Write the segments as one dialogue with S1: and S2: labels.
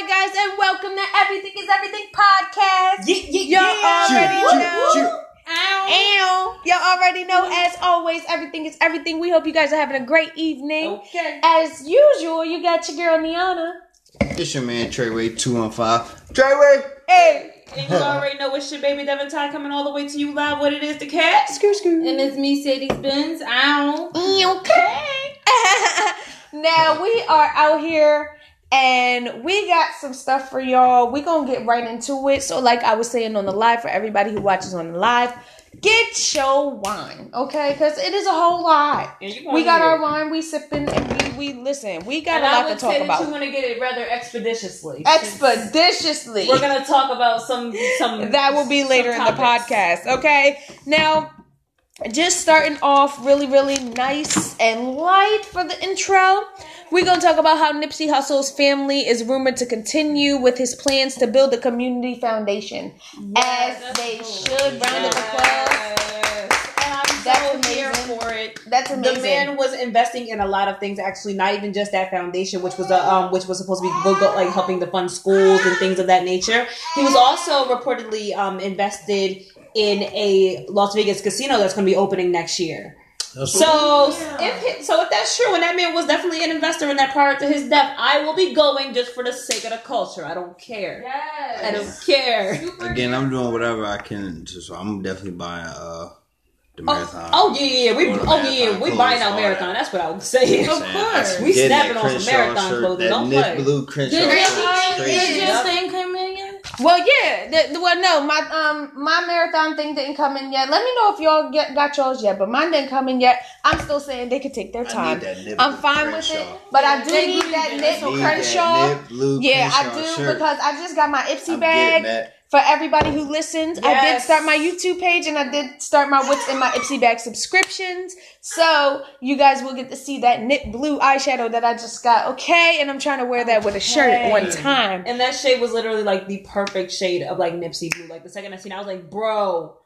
S1: right, guys, and welcome to Everything is Everything podcast.
S2: Yeah, yeah,
S1: Y'all
S2: yeah.
S1: already
S2: Woo,
S1: know.
S2: woo.
S1: Ow. Y'all already know, as always, everything is everything. We hope you guys are having a great evening.
S2: Okay.
S1: As usual, you got your girl Niana.
S3: It's your man Treyway two one five. Treyway.
S1: Hey,
S2: And you already know it's your baby Devin Ty coming all the way to you live. What it is, the cat.
S1: screw screw.
S4: And it's me, Sadie Spins. Ow.
S1: Okay. now we are out here and we got some stuff for y'all. we going to get right into it. So, like I was saying on the live, for everybody who watches on the live, get your wine, okay? Because it is a whole lot.
S2: And you gonna
S1: We got our
S2: it.
S1: wine, we sipping, and we, we listen. We got
S2: And
S1: a lot to talk about.
S2: you want to get it rather expeditiously.
S1: Expeditiously.
S2: We're gonna talk about some some.
S1: that will be later in the podcast okay now just starting off really really nice and light for the intro we're going to talk about how nipsey hussle's family is rumored to continue with his plans to build a community foundation as they should round of applause
S2: And I'm
S1: That's
S2: so here
S1: amazing.
S2: for it.
S1: that's amazing
S2: The man was investing in a lot of things. Actually, not even just that foundation, which was a um, which was supposed to be go, go, like helping to fund schools and things of that nature. He was also reportedly um, invested in a Las Vegas casino that's going to be opening next year. So if so, if that's true, and that man was definitely an investor in that prior to his death, I will be going just for the sake of the culture. I don't care.
S4: Yes.
S2: I don't care.
S3: Again, I'm doing whatever I can. To, so I'm definitely buying uh the
S2: Oh,
S3: marathon.
S2: oh yeah, yeah, yeah. we
S3: Going
S2: oh yeah, yeah, we buying out marathon.
S3: that.
S2: That's what I was saying.
S4: Of course.
S2: We
S3: getting
S2: snapping on some marathon
S3: shirt,
S2: clothing.
S3: That
S2: Don't play.
S3: blue Crenshaw
S4: Did,
S3: shirt.
S4: did,
S3: Straight
S4: did your
S2: Yep.
S4: thing come in yet?
S1: Well yeah the, the, well no my um my marathon thing didn't come in yet let me know if y'all get got yours yet but mine didn't come in yet i'm still saying they could take their
S3: I
S1: time
S3: need that Nip
S1: i'm
S3: blue
S1: fine with it
S3: Crenshaw.
S1: but i do
S4: They
S1: need
S4: agree
S1: that
S4: with
S1: nip
S4: it.
S3: Need
S1: crenshaw
S3: that Nip blue
S1: Yeah, I do
S3: shirt.
S1: because I just got my Ipsy
S3: I'm
S1: bag
S3: getting that.
S1: For everybody who listens. I did start my YouTube page and I did start my What's in my Ipsy bag subscriptions. So you guys will get to see that knit blue eyeshadow that I just got. Okay, and I'm trying to wear that with a shirt at one time.
S2: And that shade was literally like the perfect shade of like Nipsey blue. Like the second I seen, it, I was like, bro,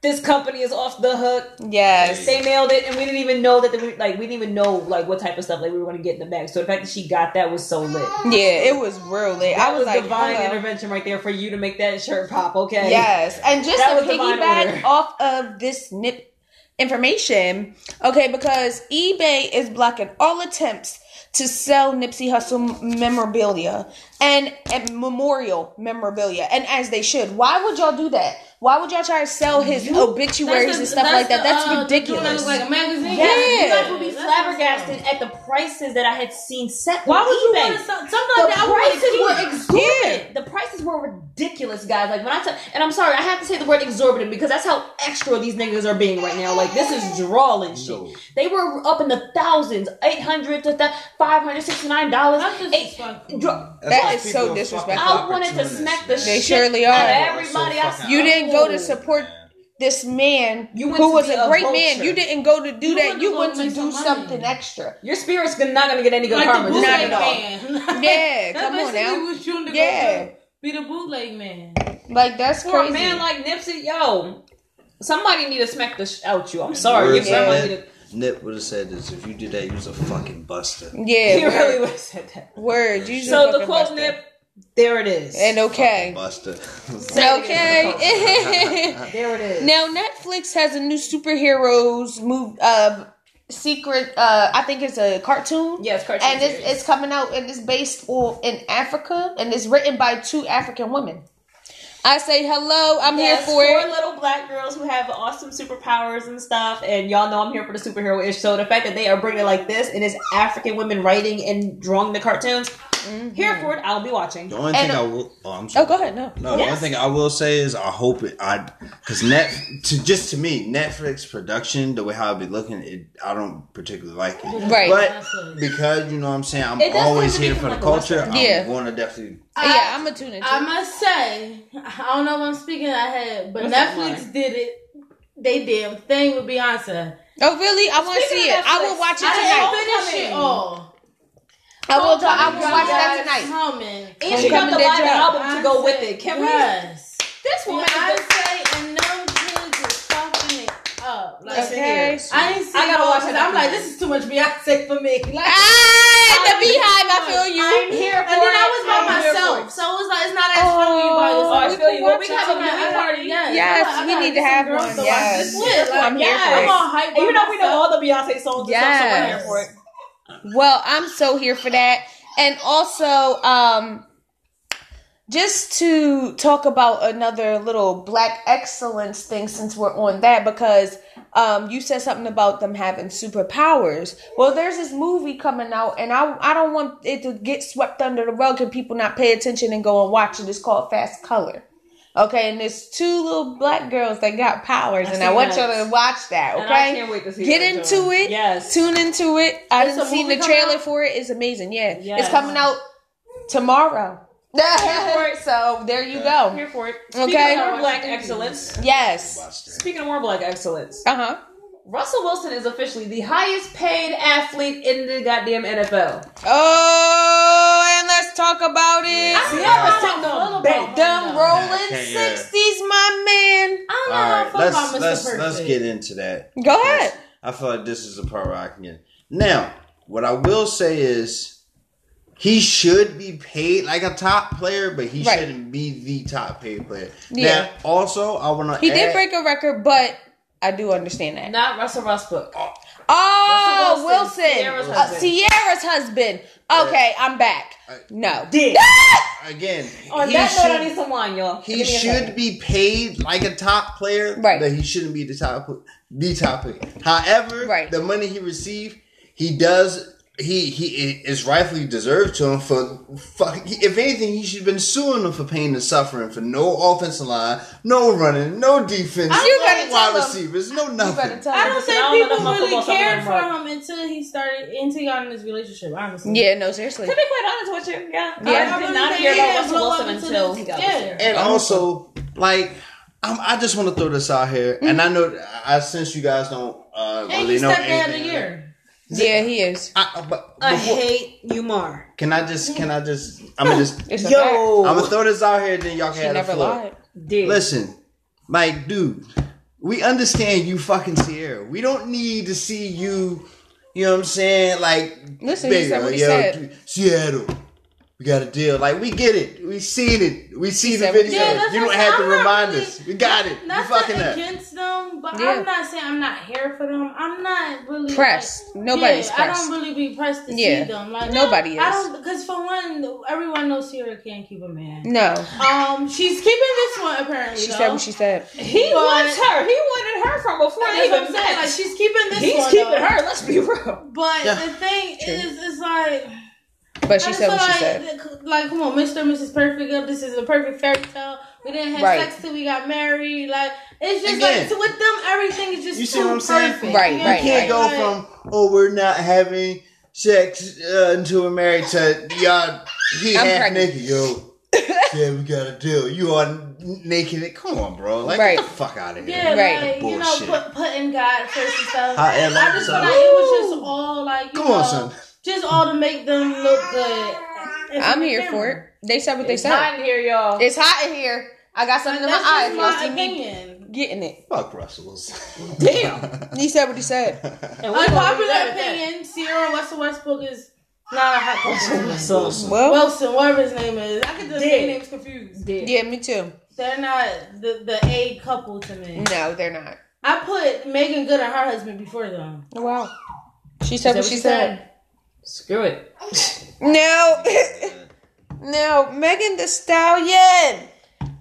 S2: this company is off the hook.
S1: Yes.
S2: They nailed it, and we didn't even know that. They, like we didn't even know like what type of stuff like we were going to get in the bag. So the fact that she got that was so lit.
S1: Yeah, it was real lit.
S2: That
S1: I was, like,
S2: divine
S1: hello.
S2: intervention right there for you to make that shirt pop. Okay.
S1: Yes, and just
S2: That
S1: to piggyback off of this nip information, okay, because eBay is blocking all attempts to sell Nipsey Hussle memorabilia and, and memorial memorabilia, and as they should. Why would y'all do that? Why would y'all try to sell his obituaries
S4: the-
S1: and stuff like that?
S4: the,
S1: That's
S4: uh,
S1: ridiculous.
S4: that like a magazine.
S1: Yeah.
S2: You guys would be
S4: That's
S2: flabbergasted at the prices that I had seen set.
S4: Why
S2: on
S4: would you
S2: eBay.
S4: want to sell something
S2: the
S4: like that? I would
S2: prices were
S4: wanna keep.
S2: exorbitant. The prices were ridiculous, guys. Like when I tell, and I'm sorry, I have to say the word exorbitant because that's how extra these niggas are being right now. Like this is drawing shit.
S3: No.
S2: They were up in the thousands, eight hundred to th- five hundred sixty nine dollars.
S4: That's.
S3: That's
S1: That
S3: why
S1: is so disrespectful.
S2: I wanted to smack the
S3: man.
S1: They
S2: shit
S1: surely
S2: out
S1: are.
S2: of everybody.
S3: so
S2: I
S1: You didn't go to support this man
S2: You
S1: who was
S2: be
S1: a
S2: a
S1: great man. You didn't go to do
S4: You
S1: that.
S4: went
S1: You went to
S4: make
S1: do
S4: some
S1: something
S4: money.
S1: extra.
S2: Your spirit's not gonna get any good
S4: Like
S2: karma.
S4: the
S2: Not
S4: bootleg
S2: at all.
S4: man.
S1: Yeah, come on
S4: basically
S1: now.
S4: what to
S1: Yeah.
S4: go to. Be the bootleg man.
S1: Like that's
S2: For
S1: crazy.
S2: a man like Nipsey, yo, somebody need to smack the sh- out you. I'm sorry, your
S3: Words
S2: grandma
S3: like
S2: need
S3: that, Nip would have said this. If you did that, you was a fucking buster.
S1: yeah,
S2: He
S1: word,
S2: really would have said that.
S1: word. You
S2: So the quote
S1: busted.
S2: Nip, there it is.
S1: And okay.
S3: Buster.
S2: Say it again.
S1: Okay.
S2: There it is.
S1: now Netflix has a new superheroes move uh secret uh I think it's a cartoon.
S2: yes, cartoon
S1: And it's, it's coming out and it's based on in Africa and it's written by two African women. I say hello, I'm
S2: Yes,
S1: here for
S2: four
S1: it.
S2: little black girls who have awesome superpowers and stuff, and y'all know I'm here for the superhero ish. So the fact that they are bringing it like this, and it's African women writing and drawing the cartoons, mm-hmm. here for it. I'll be watching.
S3: The only
S1: And-
S3: thing I um, will. Oh, I'm
S1: Oh, go ahead. No.
S3: No, the only thing I will say is I hope it. I because net to just to me Netflix production the way how it be looking, it I don't particularly like it.
S1: Right.
S3: But because you know what I'm saying, I'm always
S2: tend to be
S3: here for the
S2: like a
S3: culture. I'm
S1: Yeah.
S3: going to definitely.
S1: Yeah, I'm a tune into.
S4: I must say, I don't know if I'm speaking ahead, but
S2: What's
S4: Netflix did it. They damn thing with Beyonce.
S1: Oh really? I want to see
S2: of
S1: it. I will watch it tonight.
S4: didn't finish it all.
S1: I will. ta- I will
S2: Homecoming
S1: watch that tonight.
S4: Coming.
S2: And she got the
S1: Homecoming
S2: live
S1: did
S2: album to go with it. Can we?
S4: yes.
S2: This woman is the-
S4: Beyonce and them kids is fucking it up. Like,
S1: Okay.
S2: here.
S4: I ain't
S2: I gotta watch it.
S4: I'm like, this is too much Beyonce for me. Like,
S1: Ah, the beehive. I feel you.
S2: I'm here for it.
S4: and then I was by
S2: I'm here
S4: myself.
S2: for
S4: ass fun when you by
S1: Oh,
S4: yourself.
S2: I feel you. Well, we
S4: can
S2: have a movie party.
S4: Yes,
S1: Yes,
S4: I gotta- I
S1: we need to have one, yes.
S4: this lit. Like,
S1: I'm here for it.
S4: I'm all hype.
S2: You know we know all the Beyonce songs. and stuff, so we're here for it.
S1: Well, I'm so here for that. And also, um, just to talk about another little black excellence thing since we're on that because um, you said something about them having superpowers. Well, there's this movie coming out, and I I don't want it to get swept under the rug and people not pay attention and go and watch it. It's called Fast Color. Okay, and there's two little black girls that got powers, and I want y'all to watch that. Okay,
S2: I can't wait to see
S1: get into it.
S2: Yes.
S1: tune into it. I
S4: It's
S1: didn't see the trailer
S4: out?
S1: for it. It's amazing. Yeah,
S2: Yes.
S1: it's coming out tomorrow. So there you
S2: I'm
S1: go.
S2: here for it.
S1: Okay.
S2: Speaking of more black excellence.
S1: Yes.
S2: Speaking of more black excellence.
S1: Uh huh.
S2: Russell Wilson is officially the highest paid athlete in the goddamn NFL.
S1: Oh, and let's talk about it.
S2: Ciara's sitting on bank.
S1: Them
S4: No,
S1: rolling
S3: can't- yeah.
S1: sixties, my man.
S4: I don't know
S3: All
S4: how I
S3: right,
S4: feel
S3: let's let's
S4: Perfect.
S3: let's get into that.
S1: Go ahead.
S3: I feel like this is the part where I can get. Now, what I will say is, he should be paid like a top player, but he
S1: Right.
S3: shouldn't be the top paid player.
S1: Yeah.
S3: Now, also, I want to.
S1: He did break a record, but I do understand that.
S2: Not Russell Westbrook.
S1: Oh,
S2: Russell
S1: Wilson,
S2: Wilson, Ciara's
S1: Uh,
S2: husband.
S1: Ciara's husband. Okay, I'm back. No.
S2: Did.
S3: again.
S2: On
S3: he
S2: that note, I
S3: should-
S2: need some wine, y'all.
S3: He
S2: Give me a
S3: should be paid like a top player,
S1: Right.
S3: But he shouldn't be the top, the top player. However,
S1: Right.
S3: the money he received, he does. He he is rightfully deserved to him for fuck. If anything, he should have been suing him for pain and suffering for no offensive line, no running, no defense,
S1: You
S3: no wide
S1: tell him.
S3: receivers, no
S1: You
S3: nothing.
S1: tell
S4: I don't
S2: Listen, I
S4: think
S2: don't
S4: people really cared for him until he started until he got in his relationship. Honestly,
S1: Yeah, no, seriously.
S2: To be quite honest with you, yeah.
S1: Yeah.
S2: I
S4: I
S2: did
S4: really
S2: not
S4: think
S2: hear about
S4: didn't
S2: Russell Wilson
S4: until
S2: until he got
S4: yeah.
S2: with Ciara.
S3: And also, like, I'm, I just want to throw this out here, and I know, I since you guys don't uh, really know
S4: stepped down a
S3: anything,
S4: year.
S1: Yeah, he is.
S3: I, uh, but,
S2: I hate you more.
S3: Can I just? Can I just? I'm gonna just.
S1: It's
S2: Yo,
S3: I'm gonna throw this out here, then y'all
S1: fact.
S3: can
S1: She
S3: have the
S1: never
S3: floor.
S1: lied.
S2: did.
S3: Listen, like, dude, we understand you fucking Ciara. We don't need to see you. You know what I'm saying? Like,
S1: Listen, he said what he
S3: yo,
S1: said.
S3: Seattle. We got a deal. Like, we get it. We seen it. We see the
S1: said
S3: video.
S4: Yeah, that's
S3: you don't have to remind
S4: really-
S3: us. We got it. You
S4: Not
S3: fucking
S4: that
S3: up.
S4: against them, but
S1: Yeah.
S4: I'm not saying I'm not here for them. I'm not really
S1: Pressed.
S4: Like,
S1: Nobody's
S4: yeah,
S1: pressed.
S4: I don't really be pressed to
S1: Yeah.
S4: see them. Like
S1: Nobody
S4: I
S1: is.
S4: don't because for one, everyone knows Ciara can't keep a man.
S1: No.
S4: Um, she's keeping this one apparently.
S1: She
S4: though.
S1: said what she said.
S2: He
S4: But-
S2: wants her. He wanted her from before
S4: That's
S2: they
S4: what I'm
S2: even
S4: saying.
S2: met.
S4: Like she's keeping this
S2: He's
S4: one.
S2: keeping
S4: though.
S2: her. Let's be real.
S4: But
S3: Yeah.
S4: the thing
S1: True.
S4: is, it's like
S1: But she
S4: I
S1: said
S4: just
S1: what she said.
S4: like, like, come on, Mr. and Mrs. Perfect. This is a perfect fairy tale. We didn't have
S1: Right.
S4: sex till we got married. Like, it's just
S3: Again.
S4: like, so with them, everything is just
S3: You see
S4: too
S3: what I'm saying?
S4: perfect.
S1: Right,
S4: You know
S1: right,
S3: You can't go
S4: saying?
S3: from oh we're not having sex uh, until we're married to y'all he
S1: I'm
S3: half
S1: pregnant.
S3: naked yo. yeah, we got a deal. You are n- naked. Come on, bro. Like
S1: Right.
S3: get the fuck out of here.
S4: Yeah,
S1: Right.
S4: like, you know,
S3: Bullshit.
S4: put, putting God first and stuff.
S3: However,
S4: I just
S3: so-
S4: feel like it was just all like, you
S3: Come
S4: know,
S3: on, son.
S4: Just all to make them look good. in front
S1: I'm here
S4: camera.
S1: for it. They said what they
S2: It's
S1: said.
S2: hot in here, y'all.
S1: It's hot in here. I got something in my
S4: That's
S1: eyes.
S4: just
S1: Y'all
S4: my
S1: see me
S4: opinion.
S1: getting it.
S3: Fuck Russells.
S2: Damn.
S1: He said what he said.
S2: And we
S4: Unpopular
S2: that at that.
S4: opinion: Ciara and Russell Westbrook is not a hot couple.
S2: So,
S1: Well,
S4: Wilson, whatever his name is, I get the
S2: Dead.
S4: name names confused.
S2: did.
S1: yeah, me too.
S4: They're not the the A couple to me.
S1: No, they're not.
S4: I put Meagan Good and her husband before them.
S1: Oh, Wow. She said what she said.
S2: Screw it.
S1: No. no, Megan Thee Stallion.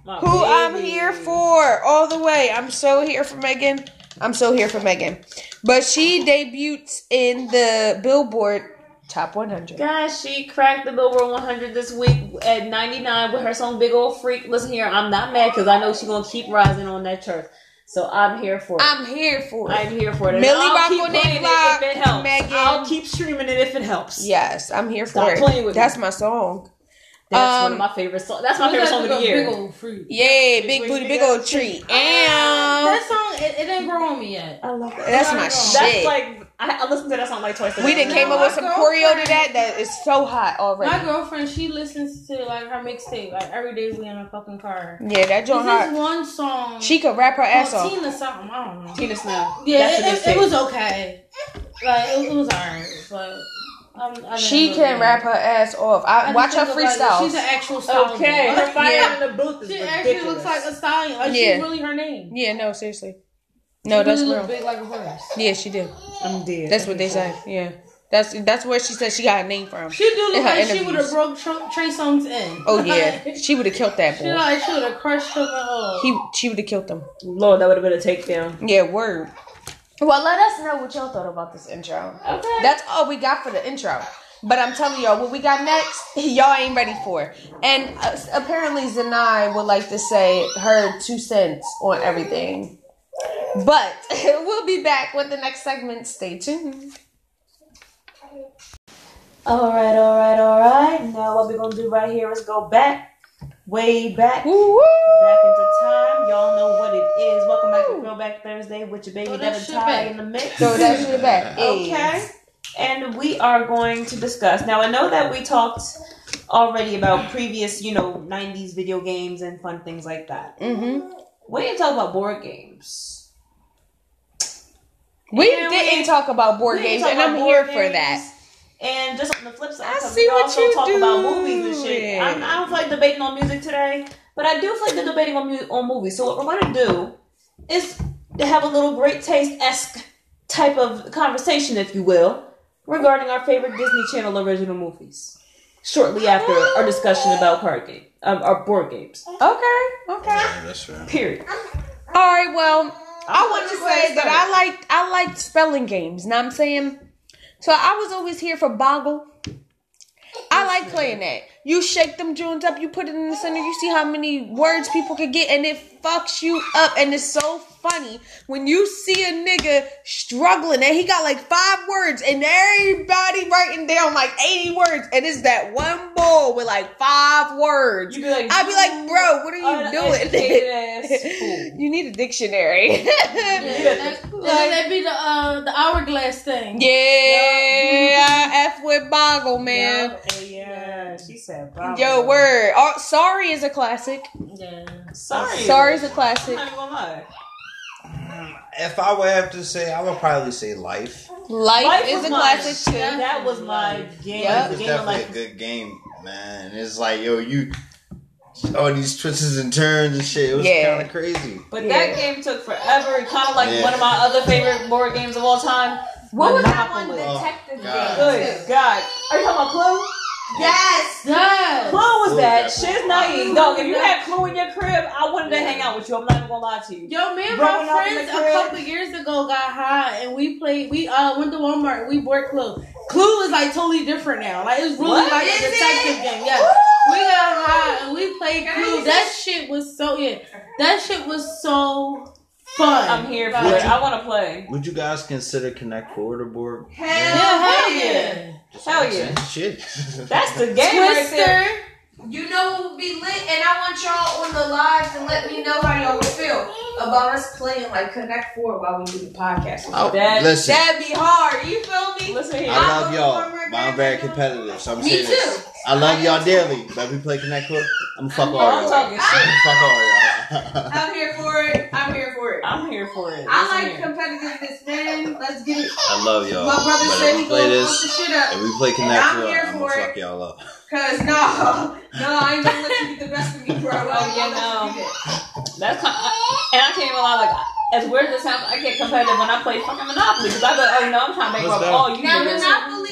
S2: My
S1: who I'm here for all the way. I'm so here for Megan. I'm so here for Megan. But she debuts in the Billboard Top 100.
S2: Guys, she cracked the Billboard 100 this week at 99 with her song "Big Ole Freak." Listen here, I'm not mad because I know she's gonna keep rising on that chart. So I'm here for it.
S1: I'm here for it.
S2: I'm here for it. And
S1: Millie
S2: I'll
S1: Rock
S2: keep playing it if it helps.
S1: Megan.
S2: I'll keep streaming it if it helps.
S1: Yes, I'm here for
S2: Stop
S1: it.
S2: playing with
S1: That's
S2: me.
S1: my song.
S2: That's one
S1: Um,
S2: of my favorite songs. That's my favorite song of the
S4: Big
S2: year.
S4: old fruit.
S1: Yay, big
S2: Wait,
S1: booty, big old tree. Ow.
S4: That song, it, it didn't grow on me yet.
S2: I love that.
S1: That's my
S4: That's
S2: That's
S1: shit.
S2: like I, I listened to that song like twice. a
S1: we
S2: day.
S1: done came up with some choreo to that that is so hot already.
S4: My girlfriend, she listens to like her mixtape like every day we in a fucking car.
S1: Yeah, that
S4: This
S1: joint
S4: is
S1: hot.
S4: one song.
S1: She could rap her ass off.
S4: Tina something. I don't know.
S2: Tina Snow.
S4: Yeah,
S2: That's
S4: it, it, it was okay. Like it, it was alright, but Um, I didn't
S1: She can
S4: that.
S1: rap her ass off.
S4: I
S1: I watch her
S4: freestyle. about. She's an actual stallion.
S2: Okay, her fire
S1: Yeah.
S2: in the booth is
S4: She
S2: ridiculous.
S4: actually looks like a stallion. Like
S1: Yeah.
S4: she's really her name.
S1: yeah, no, seriously. No,
S4: she
S1: that's
S4: really
S1: real.
S4: look big like a horse.
S1: Yeah, she did.
S2: I'm dead.
S1: That's what they say. Yeah, that's that's where she said she got a name from.
S4: She do look
S1: her
S4: like she would have broke Tr- Trey Songz in.
S1: Oh yeah, she would have killed that
S4: she
S1: boy.
S4: like she would have crushed him at all.
S1: He she would have killed him.
S2: Lord, that would have been a takedown.
S1: Yeah, word. Well, let us know what y'all thought about this intro.
S2: Okay.
S1: That's all we got for the intro. But I'm telling y'all, what we got next, y'all ain't ready for. And uh, apparently, Zanai would like to say her two cents on everything. But we'll be back with the next segment. Stay tuned.
S2: All right, all right, all right. Now what we're gonna do right here is go back, way back,
S1: Woo
S2: back into time. Y'all know what it is. Welcome back to Throwback Thursday with your baby
S4: Throw that
S2: Devin
S4: shit
S2: Ty
S4: back.
S2: in the mix.
S1: Throw that shit back.
S2: Okay. And we are going to discuss. Now, I know that we talked already about previous, you know, 90s video games and fun things like that.
S1: Mm-hmm.
S2: We didn't talk about board games.
S1: We
S2: we
S1: didn't
S2: ain't-
S1: talk about board games, and I'm here for that.
S2: And just on the flip side,
S1: I see
S2: we
S1: what
S2: also
S1: you
S2: talk about movies and shit. I'm, I don't feel like debating on music today, but I do feel like debating on, mu- on movies. So what we're going to do is to have a little great taste esque type of conversation, if you will, regarding our favorite Disney Channel original movies. Shortly after our discussion about card game, um, our board games.
S1: Okay, okay.
S3: That's fair.
S2: Period.
S1: All right, well, I
S2: I'm
S1: want to
S2: gonna go ahead
S1: say
S2: and
S1: that. I liked I liked spelling games. Know what I'm saying? So I was always here for Boggle. I like playing that. You shake them joints up, you put it in the center, you see how many words people could get, and it fucks you up. And it's so funny when you see a nigga struggling and he got like five words, and everybody writing down like 80 words, and it's that one bull with like five words.
S2: You be like,
S1: I'd be like, bro, what are you doing?
S2: uneducated ass fool.
S1: you need a dictionary.
S4: Yeah, that, and then that be the uh, the hourglass thing.
S1: yeah, F with Boggle, man.
S2: Yeah, yeah. She said, bravo.
S1: Yo, word. Oh, sorry is a classic.
S4: Yeah.
S2: Sorry.
S1: Sorry is a
S2: I'm
S1: classic.
S2: not gonna lie.
S3: If I would have to say, I would probably say life.
S1: Life,
S2: Life
S1: is
S2: was
S1: a
S2: mine.
S1: classic too.
S4: Yeah.
S2: That was my game.
S1: Yeah.
S2: The
S3: It's
S2: game of
S3: definitely
S2: life.
S3: a good game, man. It's like, yo, you, all these twists and turns and shit. It was
S1: Yeah.
S3: kind of crazy.
S2: But
S1: Yeah.
S2: that game took forever. Kind of like
S3: Yeah.
S2: one of my other favorite board games of all time.
S1: What was that one?
S2: Monopoly.
S1: Detective oh,
S3: God.
S2: Good God. Are you talking about Clue?
S1: Yes.
S4: Yes.
S2: Clue was
S3: Clue
S2: that.
S3: definitely.
S2: Shit's naive. Dog, if you had Clue in your crib, I wanted to hang out with you. I'm not even gonna lie to you.
S4: Yo, me and
S2: Growing
S4: my friends a couple years ago got high and we played. We uh went to Walmart. and We bought Clue. Clue is like totally different now. Like it's really
S2: What?
S4: like
S1: Is
S4: a
S1: it?
S4: detective game. Yeah, we got high and we played Clue. That shit was so yeah. That shit was so fun.
S2: I'm here for it. I want to play.
S3: Would you guys consider Connect Four the board?
S1: Hell
S4: Yeah, hell yeah.
S2: Hell yeah.
S3: Shit.
S2: That's the game right there.
S1: You know what would be lit, and I want y'all on the live to let me know how y'all would feel about us playing like Connect Four while we do the podcast.
S3: Oh,
S2: That-
S3: listen,
S1: That'd be hard. You feel me?
S2: Listen here.
S3: I love
S1: I'm
S3: y'all, but I'm very competitive, so I'm
S1: Me
S3: saying this.
S1: too.
S3: I love
S1: I
S3: y'all dearly, but if we play Connect Four, oh, I'm fuck all
S2: I'm
S3: y'all.
S2: talking shit.
S3: fuck all y'all.
S1: I'm here for it. I'm here for it.
S2: I'm here for it.
S1: I like
S2: here.
S1: competitiveness, man. Let's get it.
S3: I love y'all.
S1: My brother
S3: but
S1: said
S3: if
S1: he
S3: we
S1: gonna fuck the
S3: this,
S1: shit up.
S3: if we play
S1: And
S3: Connect
S1: I'm
S3: Four,
S1: here
S3: I'm
S1: for
S3: gonna
S1: it.
S3: fuck y'all up.
S1: Cause no, no, I ain't gonna let you get the best of me, bro. I
S2: Oh,
S1: ain't
S2: yeah, no.
S1: you do.
S2: That's kind and I can't even lie. Like as weird as it sounds, I get competitive when I play fucking Monopoly because I be like, oh no, I'm trying to make
S3: Let's
S2: up
S3: go.
S2: all you
S1: Now
S2: niggas.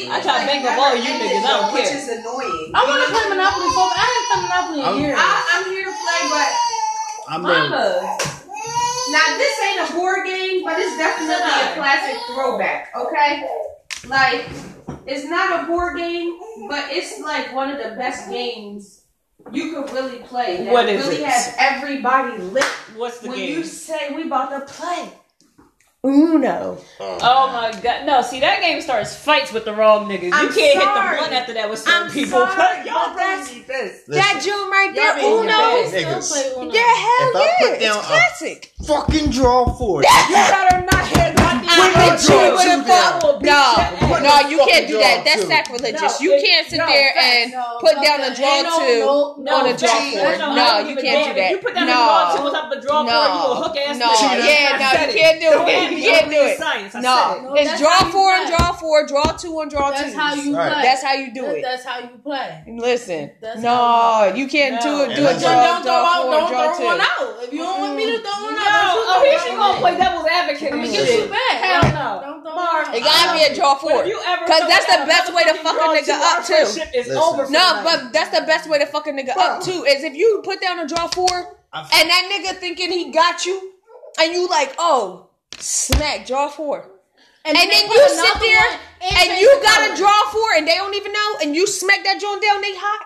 S1: Monopoly,
S2: I
S1: is
S2: try to
S1: like
S2: think of all you niggas, I don't
S1: which
S2: care.
S1: is annoying.
S4: I want to play Monopoly, so I haven't played Monopoly in
S3: I'm-
S4: years.
S1: I, I'm here to play, but
S3: I'm been,
S2: Mama,
S1: now this ain't a board game, but it's definitely a classic throwback. Okay, like it's not a board game, but it's like one of the best games you could really play. That
S2: What is
S1: really
S2: it?
S1: has everybody lit
S2: what's the
S1: when
S2: game?
S1: you say we about to play. Uno.
S2: Oh. oh my god, no! See that game starts fights with the wrong niggas.
S1: I'm
S2: you can't hit the blunt after that with certain
S1: I'm
S2: people.
S1: sorry,
S2: Y'all
S1: but that's-
S2: this.
S1: That
S3: listen,
S1: joint right there,
S2: Y'all
S1: Uno.
S2: bad.
S4: Still
S3: niggas.
S4: play Uno.
S1: Yeah, hell
S3: If I
S1: yeah,
S3: put down
S1: it's
S3: a-
S1: classic.
S3: fucking draw for it.
S2: You better not hit my
S1: I
S3: Put
S1: she
S3: draw
S1: would
S3: two
S1: have
S3: down.
S1: fought.
S3: Put
S1: No, no, you can't do that. That's sacrilegious. You can't sit there and put down a draw
S4: ain't
S1: two on a draw
S2: facts.
S1: four. No, you can't do that.
S2: you put down
S1: No.
S2: a draw two on top of the draw four, you a
S1: No,
S2: hook ass
S1: no,
S2: nigga.
S1: yeah, no, you can't do it. You can't do it.
S2: Science.
S1: No, it's draw four and draw four, draw two and draw two.
S4: That's how you play.
S1: That's how you do it.
S4: That's how you play.
S1: Listen, no, you can't do it. Do a draw,
S3: how-
S1: draw
S4: out,
S1: four,
S4: don't
S1: draw
S4: throw one
S1: two.
S4: out. If you don't want me to throw one out,
S2: oh, here she gonna play devil's advocate
S4: I'm get you back.
S2: Hell
S4: Don't-
S2: no.
S4: Don't throw
S2: Mark,
S1: It gotta be a draw four.
S2: If you ever
S1: Cause that's the best way to fuck a nigga up, too.
S2: is over
S1: No, but that's the best way to fuck a nigga up too. Is if you put down a draw four and that nigga thinking he got you, and you like, oh, smack draw four. And,
S4: they
S1: then
S4: put
S1: you sit there and you got a draw four and they don't even know, and you smack that joint down, they hot.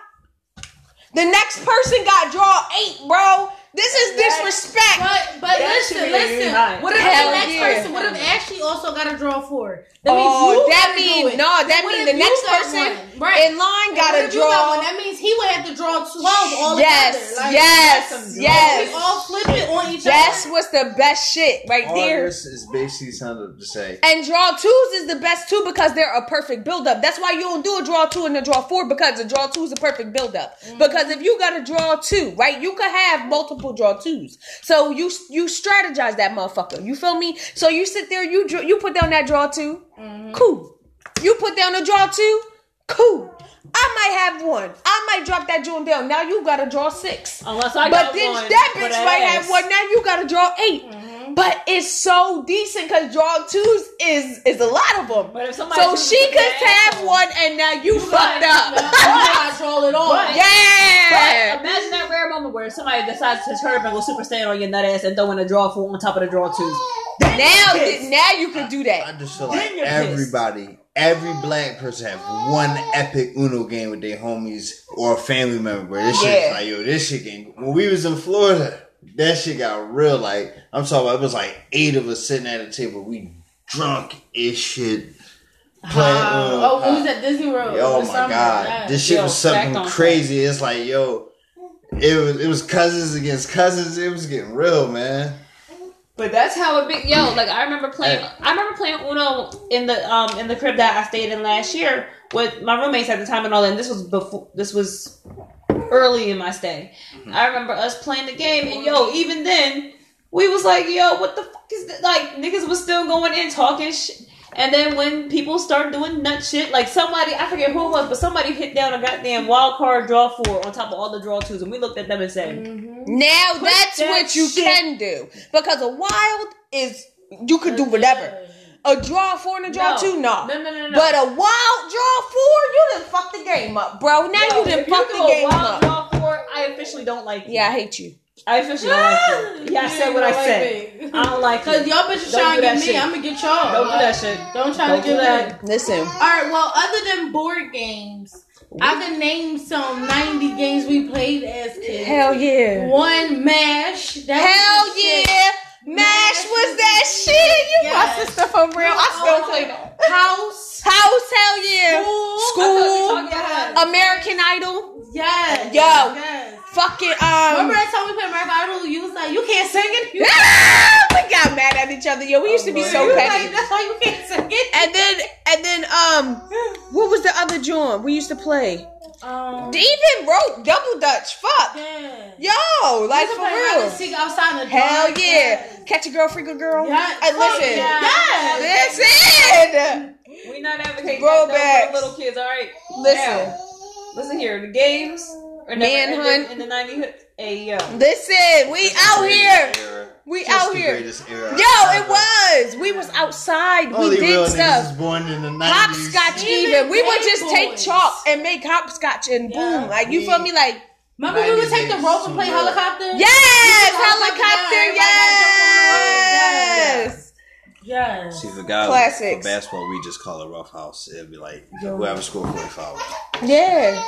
S1: The next person got draw eight, bro. This is disrespect.
S4: But but
S2: That
S4: listen,
S2: should
S4: listen.
S2: nine.
S4: What if
S1: Hell
S4: the next
S1: yeah.
S4: person? What if Ashley also got to draw four? That oh, means
S1: Oh,
S4: you
S1: that
S4: gotta do
S1: mean
S4: it.
S1: no, that
S4: What
S1: mean
S4: if
S1: the next person?
S4: Right.
S1: in line got
S4: what
S1: to
S4: if got one?
S1: draw.
S4: That means he would have to draw twelve all
S1: Yes,
S4: together. Like,
S1: yes,
S4: We
S1: yes.
S4: all flip it on each
S1: That's
S4: other.
S1: what's the best shit right
S3: All
S1: there.
S3: this is basically something to say.
S1: And draw twos is the best too because they're a perfect buildup. That's why you don't do a draw two and a draw four because the draw two is a perfect buildup. Mm-hmm. Because if you got a draw two, right, you could have multiple draw twos. So you you strategize that motherfucker. You feel me? So you sit there, you you put down that draw 2 mm-hmm. cool. You put down a draw two, cool. I might have one. I might drop that joint down. Now you got to draw six.
S2: Unless I
S1: But
S2: got
S1: then
S2: one
S1: that bitch
S2: that
S1: might
S2: ass.
S1: have one. Now you gotta draw 8
S2: Mm-hmm.
S1: But it's so decent because draw twos is is a lot of them.
S2: But if somebody
S1: So she could have
S2: ass
S1: one, and now you, fucked
S4: Now
S1: up.
S4: you gotta draw it all.
S2: But-
S1: yeah.
S2: But imagine that rare moment where somebody decides to turn up and go super saiyan on your nut ass and throw in a draw four on top of the draw twos.
S1: now, now you can do that.
S3: I
S1: that.
S3: just feel like
S2: you're
S3: everybody, every black person have one epic Uno game with their homies or a family member this shit
S1: Yeah.
S3: like, yo, this shit game. When we was in Florida, that shit got real. Like, I'm talking about, it was like eight of us sitting at a table. We drunk as shit. Playing Uno.
S4: Uh, oh, we was at Disney World.
S3: Yo,
S4: this
S3: my
S4: summer.
S3: god,
S4: Yeah.
S3: this shit
S2: Yo,
S3: was something crazy. It's like, yo, it was it was cousins against cousins. It was getting real, man.
S2: But that's how it be. Yo, like I remember playing. I remember playing Uno in the um in the crib that I stayed in last year with my roommates at the time and all. And this was before. This was early in my stay. I remember us playing the game, and yo, even then we was like, yo, what the fuck is this? Like niggas was still going in talking shit. And then when people start doing nut shit, like somebody, I forget who it was, but somebody hit down a goddamn wild card draw four on top of all the draw twos, and we looked at them and said, mm-hmm.
S1: Now that's
S2: that
S1: what you
S2: shit-
S1: can do because a wild is you could do whatever. A draw four and a draw
S2: No.
S1: two, no.
S2: No, no, no, no.
S1: But a wild draw four, you done fucked the game up, bro. Now
S2: Yo,
S1: you done
S2: if
S1: fucked
S2: do
S1: the
S2: a
S1: game
S2: wild
S1: up.
S2: draw four, I officially don't like you.
S1: Yeah, I hate you.
S2: I officially don't like you. Yeah, I said what I said. I don't like
S4: Cause
S2: you.
S4: y'all bitches
S2: Don't
S4: trying to get me,
S2: shit.
S4: I'm gonna get y'all.
S2: Don't do that shit.
S4: Don't try
S2: Don't
S4: to
S2: do
S4: get
S2: that.
S4: me.
S1: Listen,
S4: All right. Well, other than board games, I can name some '90 games we played as kids.
S1: hell yeah.
S4: One Mash.
S1: Hell
S4: yeah. shit.
S1: Mash was that shit. You my
S4: Yes.
S1: sister for real. I still play that.
S4: House.
S1: House, hell yeah. School.
S2: Yes.
S1: American Idol.
S4: Yes.
S1: Yo.
S4: Yes.
S1: Fucking um
S4: Remember that time we played American Idol? You was like, you can't sing it. You,
S1: we got mad at each other. Yo, we used to be
S2: Oh,
S1: so petty.
S4: like, that's why you can't sing it.
S1: And then and then um what was the other joint we used to play?
S4: Um,
S1: They even wrote double dutch. Fuck.
S4: yeah.
S1: Yo, like
S4: You
S1: for
S4: can play
S1: real.
S4: seek outside the
S1: Hell
S4: dark.
S1: yeah. Catch a girl, freak a girl.
S4: Yes.
S1: And listen.
S4: Yes.
S1: Listen.
S2: We not advocating
S1: Throwbacks.
S2: that for little kids, all right?
S1: Listen.
S2: Now, listen here. The games are never
S1: Manhunt.
S2: in the 90s. Hey, yo.
S1: Listen. We out here. We
S3: Just
S1: out
S3: the
S1: here.
S3: greatest era.
S1: Yo, it was. We was outside.
S3: Only
S1: we did
S3: niggas
S1: stuff.
S3: is born in the 90s.
S1: Hopscotch
S4: Even
S1: even. We would
S4: Game
S1: just take chalk and make hopscotch and
S4: Yeah.
S1: boom. Like you feel me? Like
S4: Remember we would take the
S3: is
S4: rope and play
S3: too
S4: helicopter?
S1: Yes,
S4: Helicopter,
S1: helicopter, yes.
S4: Yes.
S3: See, for guys
S1: Classics.
S3: for basketball, we just call it rough house. It'd be like whoever scored 45.
S1: Yeah.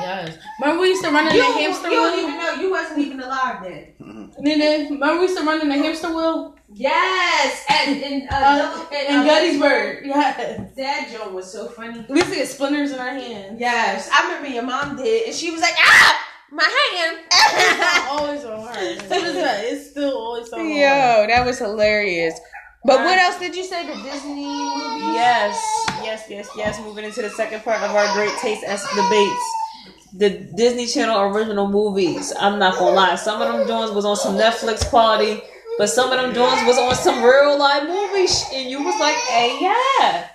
S4: Yes. Remember we used to run in the hamster wheel?
S1: You don't even know. You wasn't even alive then.
S4: Nene, remember we used to run in the hamster wheel?
S1: Yes, and and
S4: Uh, in Gettysburg. Yes.
S1: That joke was so funny.
S4: We used to get splinters in our hands.
S1: Yes, I remember your mom did, and she was like, "Ah, my hand."
S4: always on her. It's still always on her.
S1: Yo, that was hilarious. But what else did you say? The Disney movies?
S2: Yes, yes, yes, yes. Moving into the second part of our great taste as debates. The Disney Channel original movies. I'm not gonna lie. Some of them joints was on some Netflix quality, but some of them joints was on some real life movie and you was like, hey, yeah.